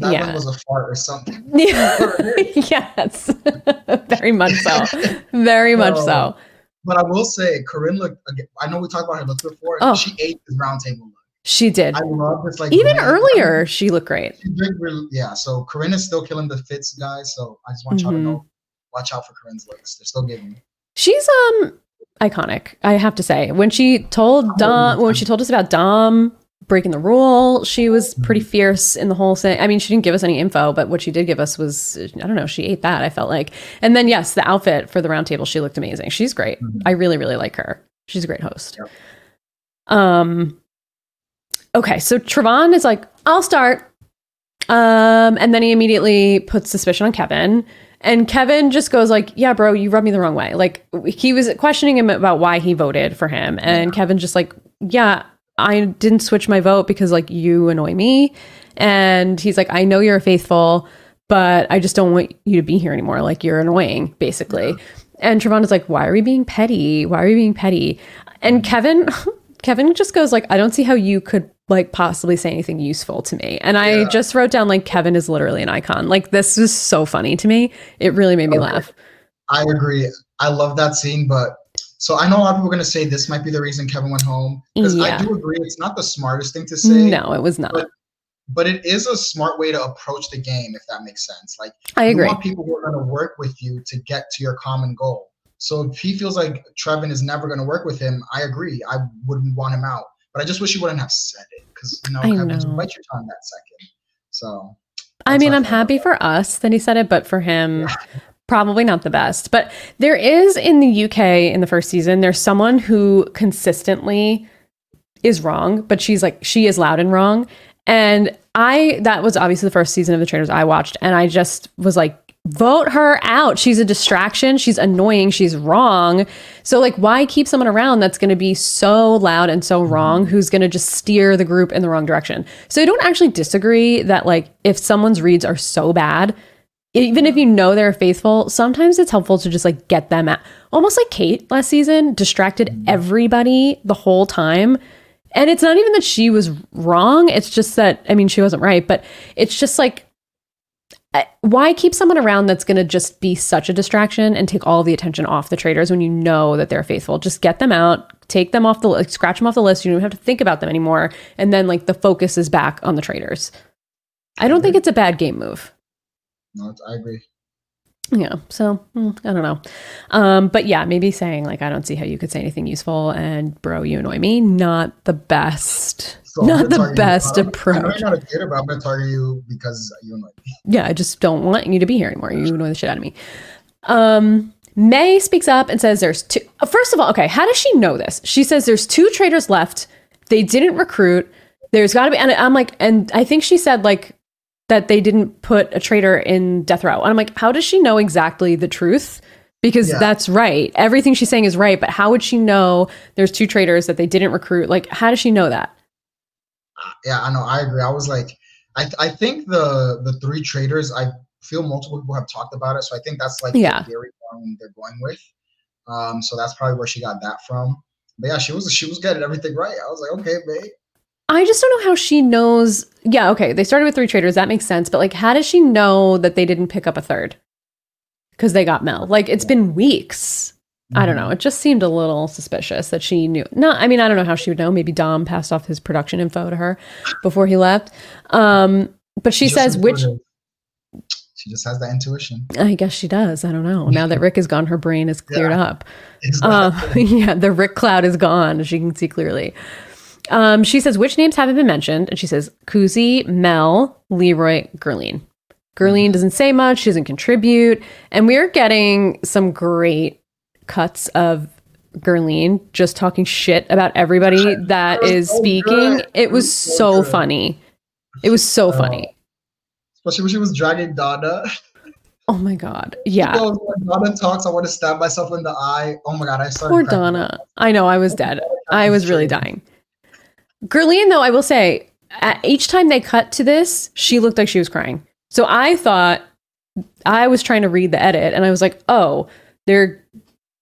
that yeah. wind was a fart or something. Yeah. yes. Very much so. Very much so. But I will say, Karine looked. I know we talked about her look before. Oh. She ate this roundtable look. She did. I love this. Like even earlier, she looked great. She really, yeah. So Karine is still killing the fits, guys. So I just want mm-hmm. y'all to know, watch out for Karine's looks. They're still giving. She's um iconic. I have to say, when she told Dom, when she told us about Dom breaking the rule. She was pretty mm-hmm. fierce in the whole thing. I mean, she didn't give us any info, but what she did give us was, I don't know, she ate that, I felt like. And then, yes, the outfit for the roundtable, she looked amazing. She's great. Mm-hmm. I really, really like her. She's a great host. Yep. Um, okay, so Trevon is like, I'll start. Um, and then he immediately puts suspicion on Kevin. And Kevin just goes like, "Yeah, bro, you rubbed me the wrong way." Like he was questioning him about why he voted for him, and Kevin just like, "Yeah, I didn't switch my vote because like you annoy me. And he's like, I know you're faithful, but I just don't want you to be here anymore. Like you're annoying, basically. And Trevon is like, Why are we being petty? Why are we being petty? And mm. Kevin Kevin just goes like, I don't see how you could like possibly say anything useful to me. And I yeah. just wrote down like Kevin is literally an icon. Like this was so funny to me. It really made me okay. laugh. I agree. I love that scene, but so I know a lot of people are going to say this might be the reason Kevin went home because yeah. I do agree it's not the smartest thing to say. No, it was not. But, but, it is a smart way to approach the game, if that makes sense. Like I agree. You want people who are going to work with you to get to your common goal. So if he feels like Trevin is never going to work with him, I agree. I wouldn't want him out. But I just wish he wouldn't have said it because you know, I Kevin's know. bite your tongue that second. So I mean, I'm happy for us that he said it, but for him, yeah probably not the best. But there is in the UK in the first season, there's someone who consistently is wrong, but she's like, she is loud and wrong. And I, that was obviously the first season of The Traitors I watched. And I just was like, vote her out. She's a distraction. She's annoying. She's wrong. So, like, why keep someone around that's going to be so loud and so mm-hmm. wrong, who's going to just steer the group in the wrong direction? So, I don't actually disagree that, like, if someone's reads are so bad, even if you know they're faithful, sometimes it's helpful to just like get them out. Almost like Kate last season distracted Mm-hmm. everybody the whole time. And it's not even that she was wrong. It's just that, I mean, she wasn't right, but it's just like, why keep someone around that's going to just be such a distraction and take all the attention off the traitors when you know that they're faithful? Just get them out, take them off the like, scratch them off the list. You don't have to think about them anymore. And then like the focus is back on the traitors. I don't think it's a bad game move. No, I agree. Yeah. So hmm, I don't know. Um, but yeah, maybe saying like, I don't see how you could say anything useful and bro, you annoy me. Not the best. So not the you. best know approach. not a kid, but I'm gonna target you because you annoy me. Yeah, I just don't want you to be here anymore. You annoy the shit out of me. Um, May speaks up and says there's two. uh, First of all, okay, how does she know this? She says there's two traitors left. They didn't recruit. There's got to be, and I'm like, and I think she said like that they didn't put a traitor in death row. And I'm like, how does she know exactly the truth? Because Yeah. that's right. Everything she's saying is right. But how would she know there's two traitors that they didn't recruit? Like, how does she know that? Yeah, I know. I agree. I was like, I I think the the three traitors. I feel multiple people have talked about it, so I think that's like Yeah. the theory they're going with. Um, so that's probably where she got that from. But yeah, she was she was getting everything right. I was like, okay, babe. I just don't know how she knows. Yeah, okay, they started with three traitors. That makes sense. But like, how does she know that they didn't pick up a third? Because they got Mel. Like, it's been weeks. I don't know. It just seemed a little suspicious that she knew. No, I mean, I don't know how she would know. Maybe Dom passed off his production info to her before he left. Um, but she Just says, which. She just has that intuition. I guess she does. I don't know. Now that Rick is gone, her brain is cleared Yeah. up. Exactly. yeah, the Rick cloud is gone. She can see clearly. Um, she says, which names haven't been mentioned? And she says, Kuzi, Mel, Leroy, Gerline. Gerline doesn't say much. She doesn't contribute. And we're getting some great cuts of Gerline just talking shit about everybody that so speaking. It was so funny. It was so Oh. funny. Especially when she was dragging Donna. Oh my God. Yeah. When Donna talks, I want to stab myself in the eye. Oh my god, I started. Poor Donna. I know. I was dead. I was really dying. Gerline, though, I will say, each time they cut to this, she looked like she was crying. So I thought I was trying to read the edit, and I was like, oh, they're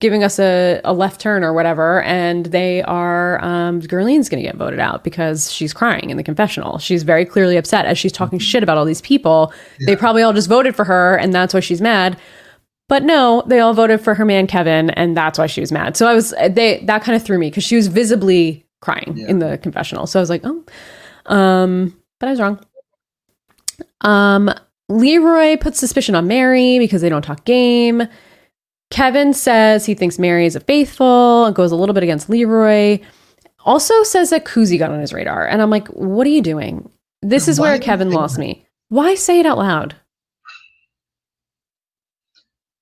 giving us a, a left turn or whatever, and they are um, going to get voted out because she's crying in the confessional. She's very clearly upset as she's talking shit about all these people. They probably all just voted for her, and that's why she's mad. But no, they all voted for her man Kevin, and that's why she was mad. So I was they that kind of threw me because she was visibly crying Yeah. in the confessional. So I was like, oh, um, but I was wrong. Um, Leroy puts suspicion on Mary because they don't talk game. Kevin says he thinks Mary is a faithful and goes a little bit against Leroy. Also says that Kuzi got on his radar, and I'm like, what are you doing? This is Why where Kevin lost that? me. Why say it out loud?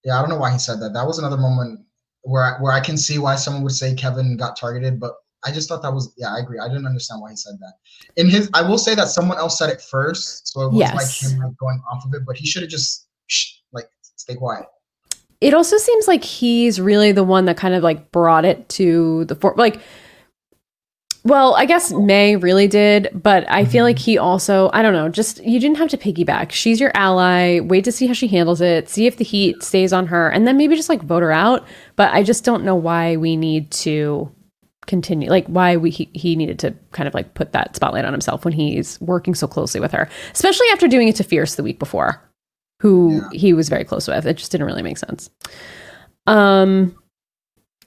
Yeah, I don't know why he said that. That was another moment where I, where I can see why someone would say Kevin got targeted, but I just thought that was yeah, I agree. I didn't understand why he said that. In his, I will say that someone else said it first, so it was Yes. like him like going off of it, but he should have just shh, like stay quiet. it also seems like he's really the one that kind of like brought it to the fore like well i guess may really did but i feel mm-hmm. like he also i don't know just you didn't have to piggyback she's your ally wait to see how she handles it see if the heat stays on her and then maybe just like vote her out but i just don't know why we need to continue like why we he, he needed to kind of like put that spotlight on himself when he's working so closely with her especially after doing it to fierce the week before who Yeah. he was very close with. It just didn't really make sense. Um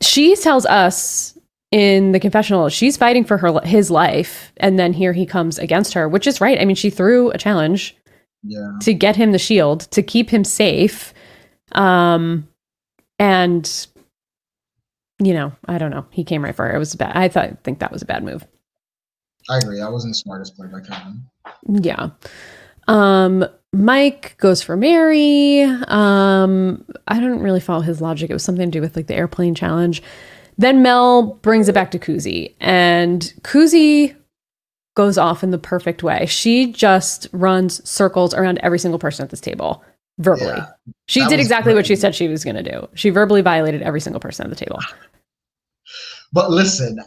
she tells us in the confessional she's fighting for her his life and then here he comes against her which is right. I mean she threw a challenge Yeah, to get him the shield to keep him safe. Um and you know i don't know. He came right for her. It was bad. I thought think that was a bad move. I agree. That wasn't the smartest play by Kevin. yeah. Um mike goes for mary. Um i don't really follow his logic. It was something to do with like the airplane challenge. Then mel brings it back to kuzi and kuzi goes off in the perfect way. She just runs circles around every single person at this table verbally Yeah, she did exactly what she said she was going to do she verbally violated every single person at the table but listen,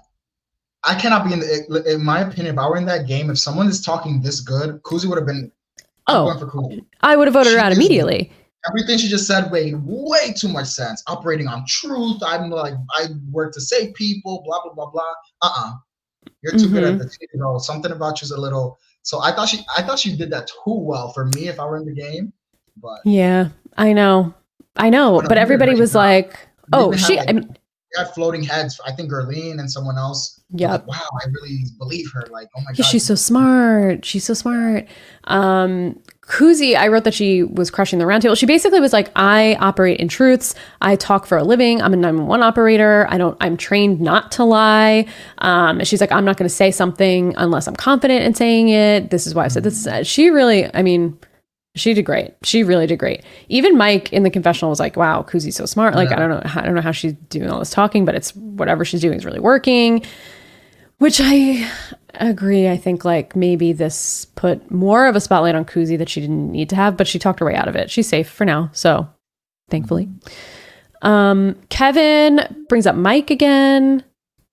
I cannot be in. The, in my opinion, if I were in that game, if someone is talking this good, Kuzi would have been. Oh. going for Kuzi. i would have voted her out immediately everything she just said made way too much sense. Operating on truth. I'm like, I work to save people, blah, blah, blah, blah. Uh-uh. You're too good at mm-hmm. the this. You know, something about you's a little so I thought she I thought she did that too well for me if I were in the game. But Yeah, I know. I know. But But everybody was not. like, oh, she, like, I mean, had floating heads. I think Gerline and someone else. Yeah. like, wow, I really believe her. Like, oh my god. she's so smart. She's so smart. Um, Kuzi, I wrote that she was crushing the roundtable. She basically was like, I operate in truths. I talk for a living. I'm a 911 operator. I don't, I'm trained not to lie. Um, she's like, I'm not going to say something unless I'm confident in saying it. This is why I said this. She really, I mean, she did great. She really did great. Even Mike in the confessional was like, "Wow, Kuzi's so smart." Like, Yeah. I don't know, I don't know how she's doing all this talking, but it's whatever she's doing is really working. Which I agree. I think like maybe this put more of a spotlight on Kuzi that she didn't need to have, but she talked her way out of it. She's safe for now, so thankfully. Um, Kevin brings up Mike again.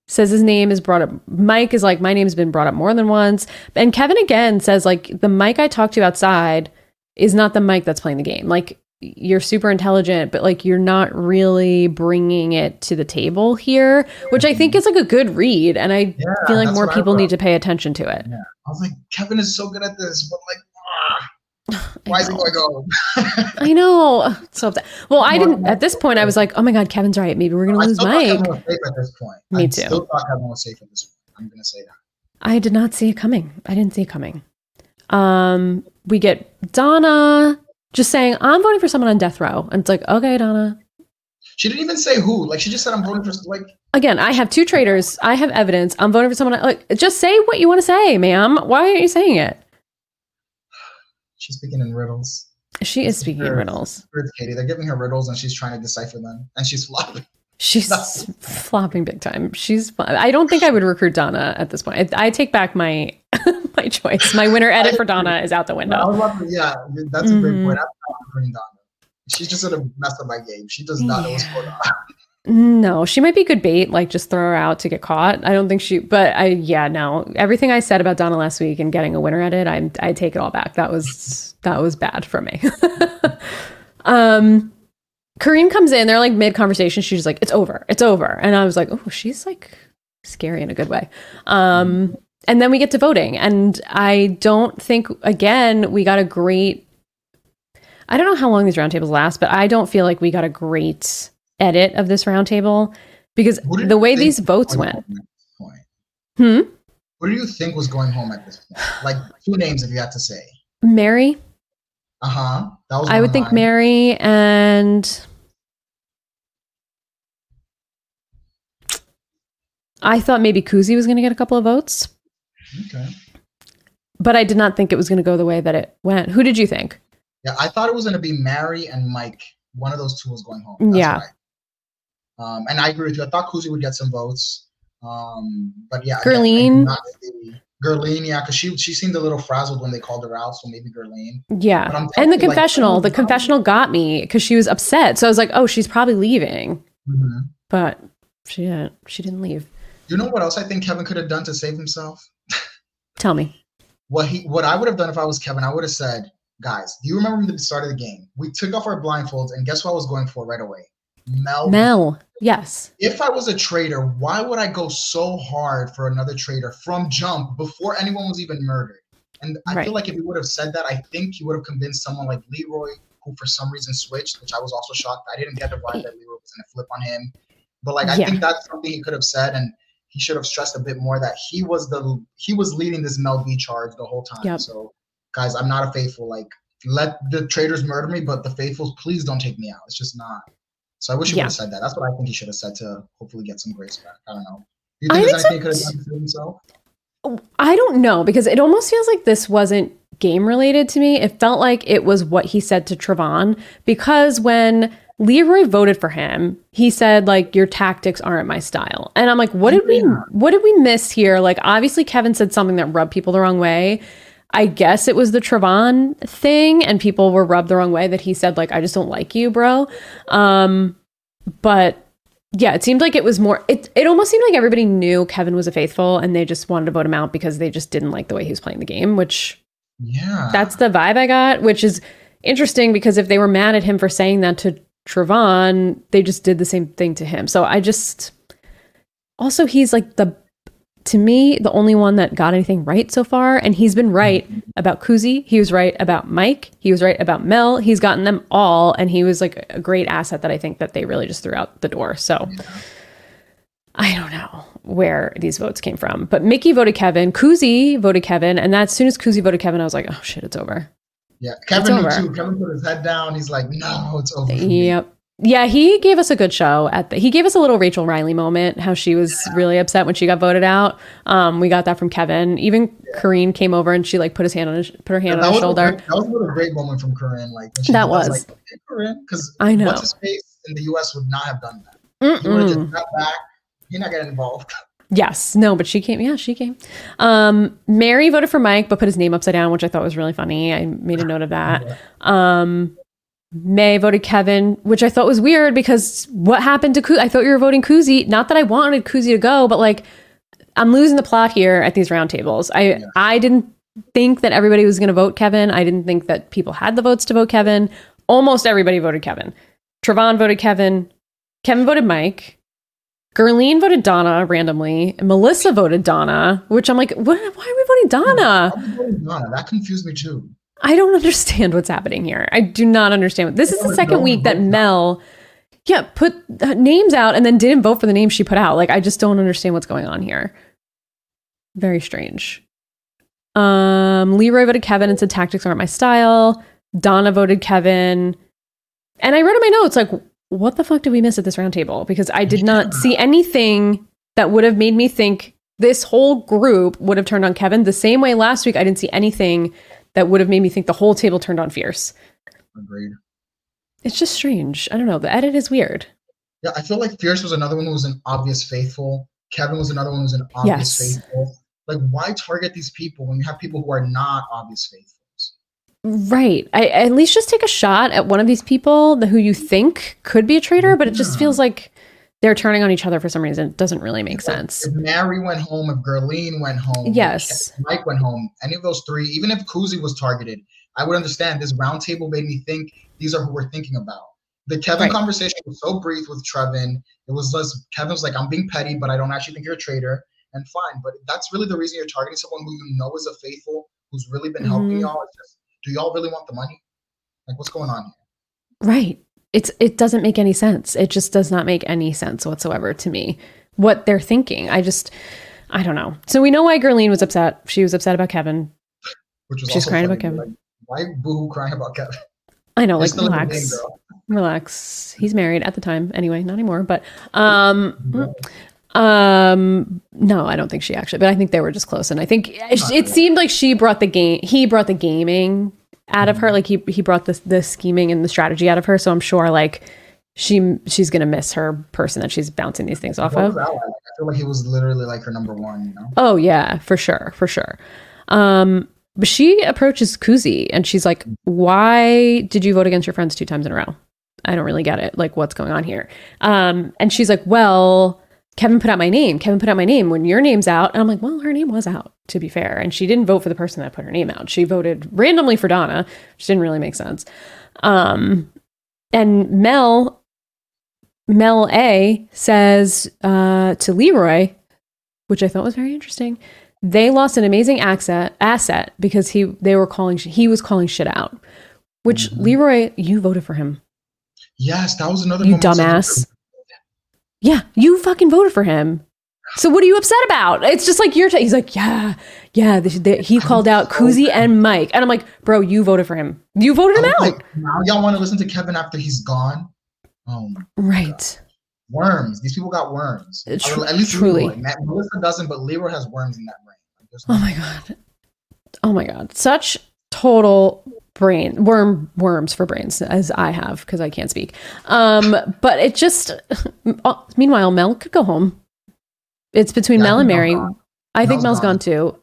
Says his name is brought up. Mike is like, my name's been brought up more than once. And Kevin again says, like, the Mike I talked to outside is not the Mike that's playing the game. Like, you're super intelligent, but like, you're not really bringing it to the table here, which I think is like a good read. And I Yeah, feel like more people need to pay attention to it. I was like, Kevin is so good at this, but like, ah, why is he know. going to go? I know. So upset. Well, I didn't at this point. I was like, oh my god, Kevin's right. Maybe we're gonna I lose Mike. Kevin was safe at this point. Me I too. still thought Kevin was safe at this point. I'm going to say that. I did not see it coming. I didn't see it coming. Um, we get Donna just saying, "I'm voting for someone on death row," and it's like, okay, Donna. She didn't even say who. Like, she just said, I'm voting for, like, Again, I have two traitors. I have evidence. I'm voting for someone. Like, just say what you want to say, ma'am. Why aren't you saying it? she's speaking in riddles. She is speaking in riddles. Katie? They're giving her riddles and she's trying to decipher them. And she's flopping. She's flopping big time. She's. I don't think I would recruit Donna at this point. I, I take back my my choice. My winner edit for Donna is out the window. was about to- yeah, that's a great Mhm. point. I'm not recruiting Donna. She's just to mess up my game. She does not know what's going on. No, she might be good bait. Like just throw her out to get caught. I don't think she. But I, yeah, no. Everything I said about Donna last week and getting a winner at it, I, I take it all back. That was that was bad for me. um, Karine comes in. They're like mid conversation. She's like, "It's over. It's over." And I was like, "Oh, she's like scary in a good way." Um, and then we get to voting, and I don't think again we got a great. I don't know how long these roundtables last, but I don't feel like we got a great edit of this roundtable because the way these votes went. home at this point? Hmm. What do you think was going home at this point? Like, two names if you had to say. Mary. Uh huh. That was I would think mine. Mary and I thought maybe Kuzi was going to get a couple of votes, Okay. but I did not think it was going to go the way that it went. Who did you think? Yeah, I thought it was going to be Mary and Mike. One of those two was going home. That's Yeah. Um, and I agree with you. I thought Kuzi would get some votes. Um, but yeah, Gerline? Again, I did not see- Gerline, yeah, because she she seemed a little frazzled when they called her out, so maybe Gerline. Yeah. And the you, like, confessional, the confessional got me because she was upset. So I was like, oh, she's probably leaving, Mhm. but she didn't. She didn't leave. You know what else I think Kevin could have done to save himself? Tell me. What he what I would have done if I was Kevin, I would have said, guys, do you remember from the start of the game? We took off our blindfolds, and guess what I was going for right away? Mel. Mel. Yes. If I was a traitor, why would I go so hard for another traitor from jump before anyone was even murdered? And I Right. feel like if he would have said that, I think he would have convinced someone like Leroy, who for some reason switched, which I was also shocked. I didn't get the vibe that Leroy was going to flip on him. But like, I Yeah. think that's something he could have said, and he should have stressed a bit more that he was the he was leading this Mel B charge the whole time. Yep. So, guys, I'm not a faithful. Like, let the traitors murder me, but the faithfuls, please don't take me out. It's just not. So I wish he Yeah. would have said that. That's what I think he should have said to hopefully get some grace back. I don't know. Do you I think there's think anything he could have done to himself? I don't know because it almost feels like this wasn't game related to me. It felt like it was what he said to Travon because when Leroy voted for him, he said like your tactics aren't my style. And I'm like, what did we what did we miss here? Like obviously Kevin said something that rubbed people the wrong way. I guess it was the Travon thing and people were rubbed the wrong way that he said like I just don't like you, bro. Um but yeah, it seemed like it was more it it almost seemed like everybody knew Kevin was a faithful and they just wanted to vote him out because they just didn't like the way he was playing the game, which Yeah. that's the vibe I got, which is interesting because if they were mad at him for saying that to Travon, they just did the same thing to him. So I just also he's like the to me the only one that got anything right so far, and he's been right mm-hmm. about Kuzi. He was right about Mike. He was right about Mel. He's gotten them all, and he was like a great asset that I think that they really just threw out the door. So. I don't know where these votes came from, but Mickey voted Kevin, Kuzi voted Kevin, and that as soon as Kuzi voted Kevin, I was like, oh shit, it's over. Yeah, Kevin knew too. Kevin put his head down. He's like, no, it's over. Yep. Yeah, he gave us a good show at the he gave us a little Rachel Reilly moment, how she was yeah. really upset when she got voted out. Um, we got that from Kevin. Even yeah. Karine came over and she like put his hand on his put her hand yeah, on his shoulder. that was a great moment from Karine. Like that was, was like, hey, Karine, because I know what's his face in the US would not have done that. Would have just got back. He's not getting involved. Yes, no, but she came. Yeah, she came. Um, Mary voted for Mike, but put his name upside down, which I thought was really funny. I made a note of that. Um, May voted Kevin, which I thought was weird because what happened to Kuzi? I thought you were voting Kuzi. Not that I wanted Kuzi to go, but like I'm losing the plot here at these roundtables. I yeah. I didn't think that everybody was going to vote Kevin. I didn't think that people had the votes to vote Kevin. Almost everybody voted Kevin. Travon voted Kevin. Kevin voted Mike. Guerline voted Donna randomly. And Melissa voted Donna, which I'm like, what, why are we voting Donna? Voting Donna? That confused me too. I don't understand what's happening here. I do not understand. This is the second week that Mel, yeah, put names out and then didn't vote for the names she put out. Like, I just don't understand what's going on here. Very strange. Um, Leroy voted Kevin and said tactics aren't my style. Donna voted Kevin. And I wrote in my notes, like, what the fuck did we miss at this roundtable? Because I did not see anything that would have made me think this whole group would have turned on Kevin the same way last week. I didn't see anything that would have made me think the whole table turned on Fierce. Agreed. It's just strange. I don't know. The edit is weird. Yeah, I feel like Fierce was another one who was an obvious faithful. Kevin was another one who was an obvious yes. faithful. Like, why target these people when you have people who are not obvious faithful? Right. I, at least just take a shot at one of these people who you think could be a traitor, but it just feels like they're turning on each other for some reason. It doesn't really make sense. If Mary went home, if Guerline went home, yes, Mike went home, any of those three, even if Kuzi was targeted, I would understand. This roundtable made me think these are who we're thinking about. The Kevin right. conversation was so brief with Trevin. It was less, Kevin was like, I'm being petty, but I don't actually think you're a traitor. And fine. But that's really the reason you're targeting someone who you know is a faithful, who's really been helping mm-hmm. y'all. It's just do y'all really want the money? Like, what's going on here? Right. It's it doesn't make any sense. It just does not make any sense whatsoever to me. What they're thinking. I just I don't know. So we know why Guerline was upset. She was upset about Kevin. Which was she's crying funny. about Kevin. Like, why boo crying about Kevin? I know, like relax. relax. He's married at the time. Anyway, not anymore. But um um, no, I don't think she actually, but I think they were just close. And I think it seemed like she brought the game, he brought the gaming out of her. Like he, he brought the, the scheming and the strategy out of her. So I'm sure like she, she's going to miss her person that she's bouncing these things off of. I feel like he was literally like her number one, you know? Oh yeah, for sure. For sure. Um, but she approaches Kuzi and she's like, why did you vote against your friends two times in a row? I don't really get it. Like what's going on here? Um, and she's like, well, Kevin put out my name. Kevin put out my name when your name's out. And I'm like, well, her name was out, to be fair. And she didn't vote for the person that put her name out. She voted randomly for Donna, which didn't really make sense. Um, and Mel, Mel A says uh, to Leroy, which I thought was very interesting. They lost an amazing asset, asset because he they were calling he was calling shit out. Which mm-hmm. Leroy, you voted for him. Yes, that was another. You dumbass. Yeah, you fucking voted for him. So what are you upset about? It's just like you're. T- he's like, yeah, yeah. He called out Kuzi and Mike, and I'm like, bro, you voted for him. You voted him out. Like, now y'all want to listen to Kevin after he's gone? Oh, right. God. Worms. These people got worms. Tr- at least truly, Leroy. Melissa doesn't, but Leroy has worms in that brain. Like, oh my god. Oh my god. Such total brain worm worms for brains as I have because I can't speak. Um, but it just meanwhile Mel could go home. It's between yeah, Mel and Mary. I think Mel's gone. gone. too.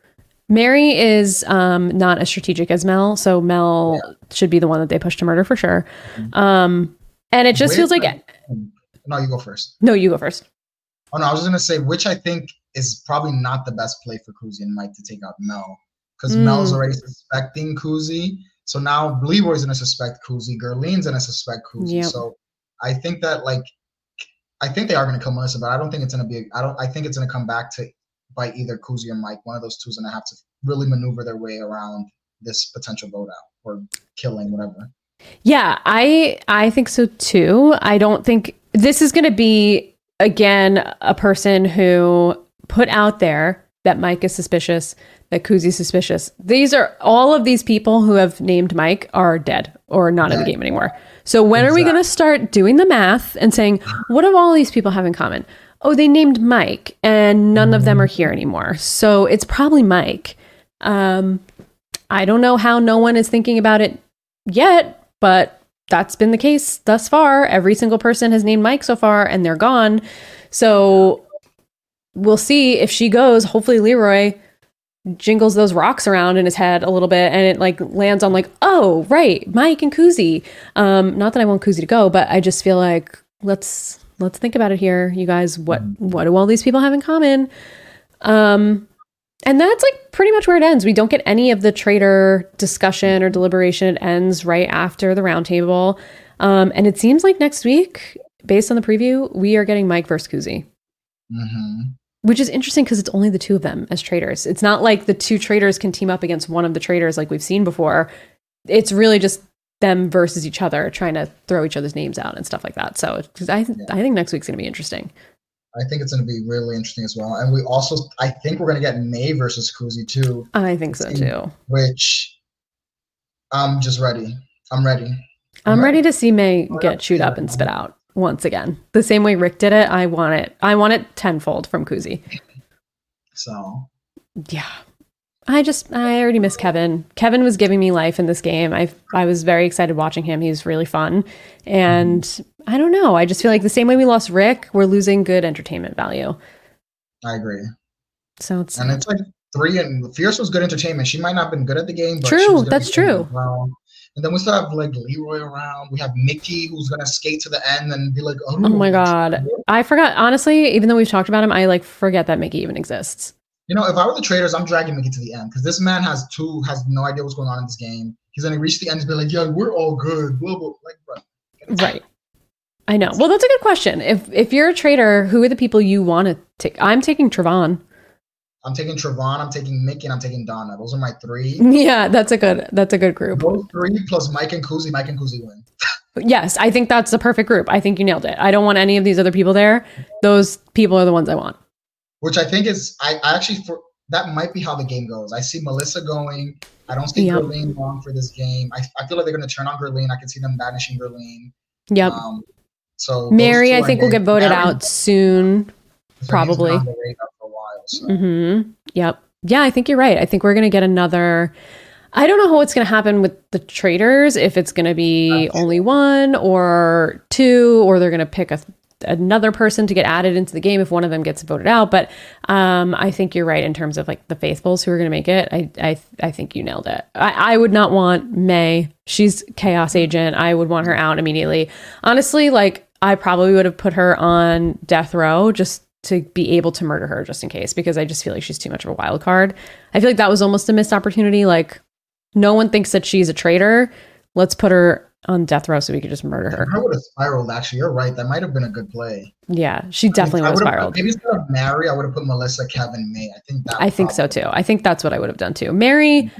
Mary is um, not as strategic as Mel, so Mel yeah. should be the one that they push to murder for sure. Mm-hmm. Um, and it just feels like no, you go first. No, you go first. Oh no, I was just gonna say which I think is probably not the best play for Kuzi and Mike to take out Mel because mm. Mel's already suspecting Kuzi So now Leroy's gonna suspect Kuzi, Gerlene's gonna suspect Kuzi. Yep. So I think that like I think they are gonna kill Melissa, but I don't think it's gonna be I don't I think it's gonna come back to by either Kuzi or Mike. One of those two is gonna have to really maneuver their way around this potential vote out or killing, whatever. Yeah, I I think so too. I don't think this is going to be again a person who put out there that Mike is suspicious, that Kuzi's suspicious. These are all of these people who have named Mike are dead or not in the game anymore. So when are we going to start doing the math and saying what do all these people have in common? Oh, they named Mike and none of them are here anymore. So it's probably Mike. Um I don't know how no one is thinking about it yet, but that's been the case thus far. Every single person has named Mike so far, and they're gone. So we'll see if she goes. Hopefully, Leroy jingles those rocks around in his head a little bit, and it like lands on like, oh right, Mike and Kuzi. Um, not that I want Kuzi to go, but I just feel like let's let's think about it here, you guys. What what do all these people have in common? Um, and that's like pretty much where it ends. We don't get any of the traitor discussion or deliberation. It ends right after the roundtable. Um, and it seems like next week, based on the preview, we are getting Mike versus Kuzi, hmm which is interesting because it's only the two of them as traitors. It's not like the two traitors can team up against one of the traitors like we've seen before. It's really just them versus each other, trying to throw each other's names out and stuff like that. So I, I think next week's going to be interesting. I think it's going to be really interesting as well. And we also, I think we're going to get May versus Kuzi too, I think so too. which I'm just ready. I'm ready. I'm ready to see May get chewed up and spit out once again. The same way Rick did it. I want it. I want it tenfold from Kuzi. So Yeah. I just I already miss Kevin. Kevin was giving me life in this game. I I was very excited watching him. He was really fun. And mm-hmm. I don't know. I just feel like the same way we lost Rick, we're losing good entertainment value. I agree. So it's And it's like three and Fierce was good entertainment. She might not have been good at the game, but True, that's true. well. And then we still have like Leroy around. We have Mickey who's gonna skate to the end and be like, oh, Oh my god. I forgot honestly, even though we've talked about him, I like forget that Mickey even exists. You know, if I were the traitors, I'm dragging Mickey to the end because this man has two has no idea what's going on in this game. He's gonna reach the end and be like, yeah, we're all good. Blah blah. Like, bro. Right. I know. Well, that's a good question. If if you're a traitor, who are the people you want to take? I'm taking Travon. I'm taking Trevon, I'm taking Mickey, and I'm taking Donna. Those are my three. Yeah, that's a good that's a good group. Those three plus Mike and Kuzi. Mike and Kuzi win. Yes, I think that's the perfect group. I think you nailed it. I don't want any of these other people there. Those people are the ones I want. Which I think is I, I actually for that might be how the game goes. I see Melissa going. I don't see Yep. Gerline long for this game. I, I feel like they're gonna turn on Gerline. I can see them banishing Gerline. Yep. Um, so Mary, I think will get voted Mary- out soon. so he's been probably. So. hmm Yep. Yeah, I think you're right. I think we're gonna get another. I don't know how what's gonna happen with the traitors. If it's gonna be That's- only one or two, or they're gonna pick a another person to get added into the game if one of them gets voted out. But um, I think you're right in terms of like the faithfuls who are going to make it. I, I I think you nailed it. I, I would not want May. She's chaos agent. I would want her out immediately. Honestly, like I probably would have put her on death row just to be able to murder her just in case because I just feel like she's too much of a wild card. I feel like that was almost a missed opportunity. Like no one thinks that she's a traitor. Let's put her on death row so we could just murder her. I would have spiraled. Actually, you're right. That might have been a good play. Yeah, she definitely I would have spiraled. Maybe instead of Mary, I would have put Melissa, Kevin, May. I think that. I think so too. I think that's what I would have done too. Mary,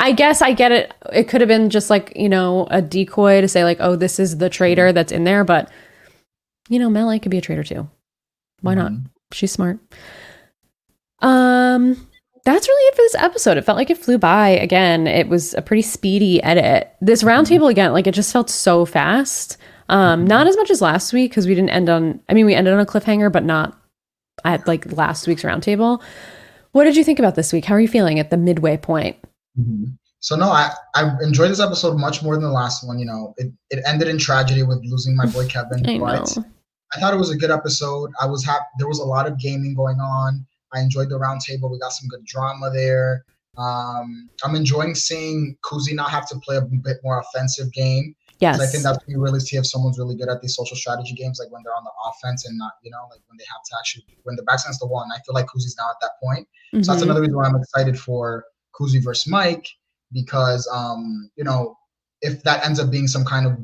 I guess I get it. It could have been just like, you know, a decoy to say, like, oh, this is the traitor that's in there. But, you know, Melanie could be a traitor too. Why not? Mhm. She's smart. Um, that's really it for this episode. It felt like it flew by. Again, it was a pretty speedy edit. This roundtable again, like it just felt so fast. Um, not as much as last week because we didn't end on. I mean, we ended on a cliffhanger, but not at like last week's roundtable. What did you think about this week? How are you feeling at the midway point? Mhm. So no, I I enjoyed this episode much more than the last one. You know, it, it ended in tragedy with losing my boy Kevin. I but know. I thought it was a good episode. I was happy. There was a lot of gaming going on. I enjoyed the roundtable. We got some good drama there. Um, I'm enjoying seeing Kuzi not have to play a bit more offensive game. Yes. I think that's when you really see if someone's really good at these social strategy games, like when they're on the offense and not, you know, like when they have to actually when the back's against the wall. And I feel like Kuzi's now at that point. So that's Mhm. another reason why I'm excited for Kuzi versus Mike. because um, you know, if that ends up being some kind of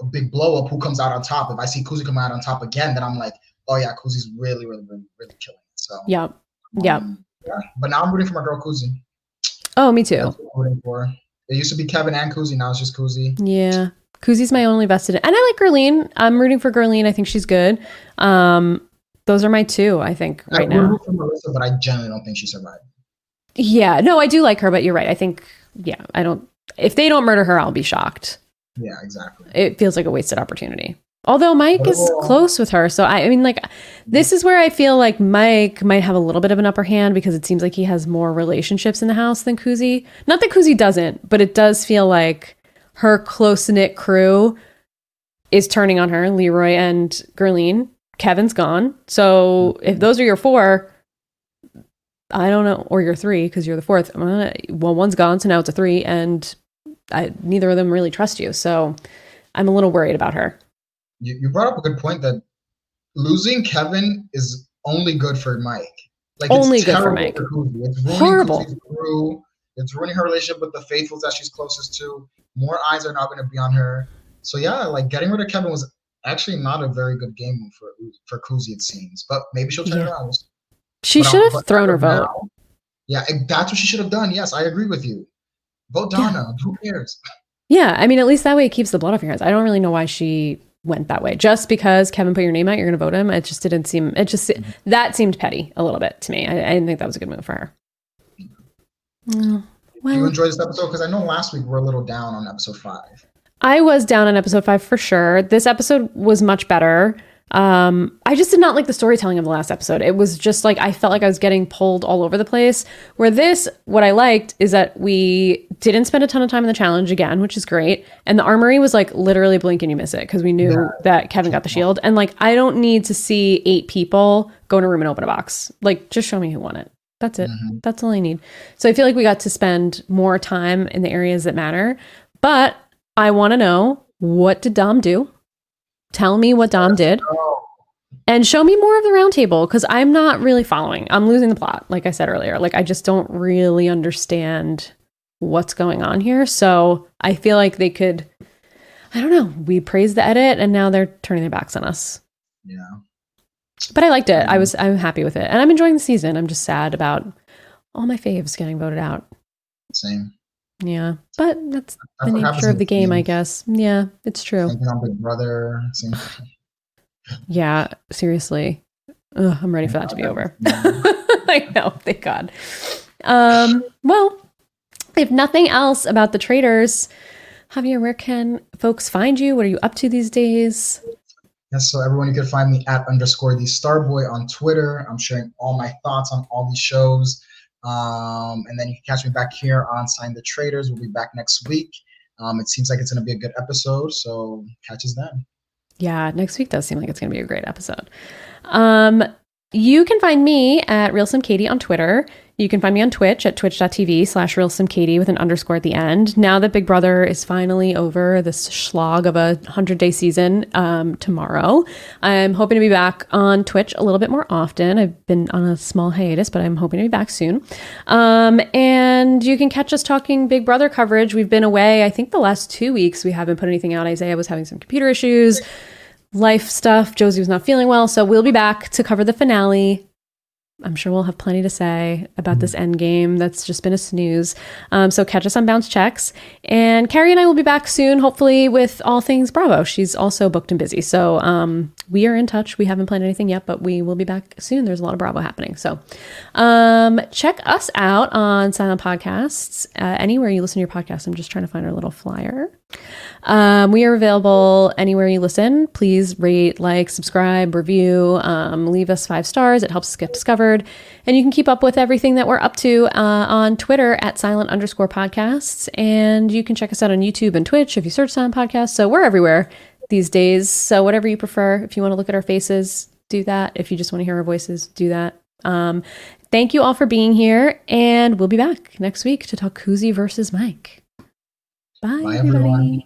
a big blow up, who comes out on top? If I see Kuzi come out on top again, then I'm like, oh yeah, Kuzi's really, really, really, really killing it. So yeah, yeah. Um, yeah. But now I'm rooting for my girl Kuzi. Oh, me too. Rooting for. It used to be Kevin and Kuzi. Now it's just Kuzi. Yeah. Kuzi's my only vested, and I like Guerline. I'm rooting for Guerline. I think she's good. Um, those are my two. I think right I now. For Melissa, but I generally don't think she survived. Yeah, no, I do like her, but you're right. I think, yeah, I don't. If they don't murder her, I'll be shocked. Yeah, exactly. It feels like a wasted opportunity. Although Mike is oh. close with her, so I, I mean, like, this is where I feel like Mike might have a little bit of an upper hand because it seems like he has more relationships in the house than Kuzi. Not that Kuzi doesn't, but it does feel like her close knit crew is turning on her, Leroy and Guerline. Kevin's gone. So if those are your four, I don't know, or your three because you're the fourth. Uh, well, one's gone, so now it's a three, and I, neither of them really trust you. So I'm a little worried about her. You, you brought up a good point that losing Kevin is only good for Mike. Like only good for Mike. For it's Horrible. Crew. It's ruining her relationship with the faithfuls that she's closest to. More eyes are not going to be on her. So yeah, like getting rid of Kevin was actually not a very good game move for for Kuzi, it seems. But maybe she'll turn yeah. around. She but should have thrown her vote. Now, yeah, that's what she should have done. Yes, I agree with you. Vote Donna. Yeah. Who cares? Yeah, I mean, at least that way it keeps the blood off your hands. I don't really know why she went that way. Just because Kevin put your name out, you're going to vote him. It just didn't seem. It just mm-hmm. that seemed petty a little bit to me. I, I, didn't think that was a good move for her. well, Do you enjoy this episode? Because I know last week we we're a little down on episode five. I was down on episode five for sure. This episode was much better. Um, I just did not like the storytelling of the last episode. It was just like I felt like I was getting pulled all over the place. Where this, what I liked is that we didn't spend a ton of time in the challenge again, which is great. And the armory was like literally blink and you miss it because we knew yeah. that Kevin got the shield. And like I don't need to see eight people go in a room and open a box. Like just show me who won it. That's it. Mm-hmm. That's all I need. So I feel like we got to spend more time in the areas that matter. But I want to know what did Dom do? Tell me what Dom did. And show me more of the roundtable because I'm not really following. I'm losing the plot, like I said earlier. Like, I just don't really understand what's going on here. So I feel like they could, I don't know, we praised the edit and now they're turning their backs on us. Yeah. But I liked it. I mm-hmm. was, I'm happy with it. And I'm enjoying the season. I'm just sad about all my faves getting voted out. Same. Yeah, but that's, that's the nature of the game, I guess. Yeah, it's true. Big Brother. yeah, seriously. Ugh, I'm ready for that to be over. I know, thank God. Um, well, if nothing else about the Traitors, Javier, where can folks find you? What are you up to these days? Yes, so everyone, you can find me at underscore the Starboy on Twitter. I'm sharing all my thoughts on all these shows. Um, and then you can catch me back here on Signed, The Traitors. We'll be back next week. Um, it seems like it's going to be a good episode, so catch us then. Yeah, next week does seem like it's going to be a great episode. Um, you can find me at Real Slim Katie on Twitter. You can find me on Twitch at twitch.tv slash realslimkatie with an underscore at the end. Now that Big Brother is finally over this slog of a 100 day season um, tomorrow, I'm hoping to be back on Twitch a little bit more often. I've been on a small hiatus, but I'm hoping to be back soon. Um, and you can catch us talking Big Brother coverage. We've been away, I think the last two weeks, we haven't put anything out. Isaiah was having some computer issues life stuff. Josie was not feeling well, so we'll be back to cover the finale I'm sure we'll have plenty to say about this end game that's just been a snooze. Um, so catch us on Bounce Checks. And Carrie and I will be back soon, hopefully, with all things Bravo. She's also booked and busy. So um, we are in touch. We haven't planned anything yet, but we will be back soon. There's a lot of Bravo happening. So um, check us out on Silent Podcasts, uh, anywhere you listen to your podcast. I'm just trying to find our little flyer. Um, we are available anywhere you listen. Please rate, like, subscribe, review, um, leave us five stars. It helps us get discovered. And you can keep up with everything that we're up to uh, on Twitter at silent underscore podcasts. And you can check us out on YouTube and Twitch if you search silent podcasts. So we're everywhere these days. So whatever you prefer, if you want to look at our faces, do that. If you just want to hear our voices, do that. Um, thank you all for being here. And we'll be back next week to talk Kuzi versus Mike. Bye, Bye everybody. Everyone.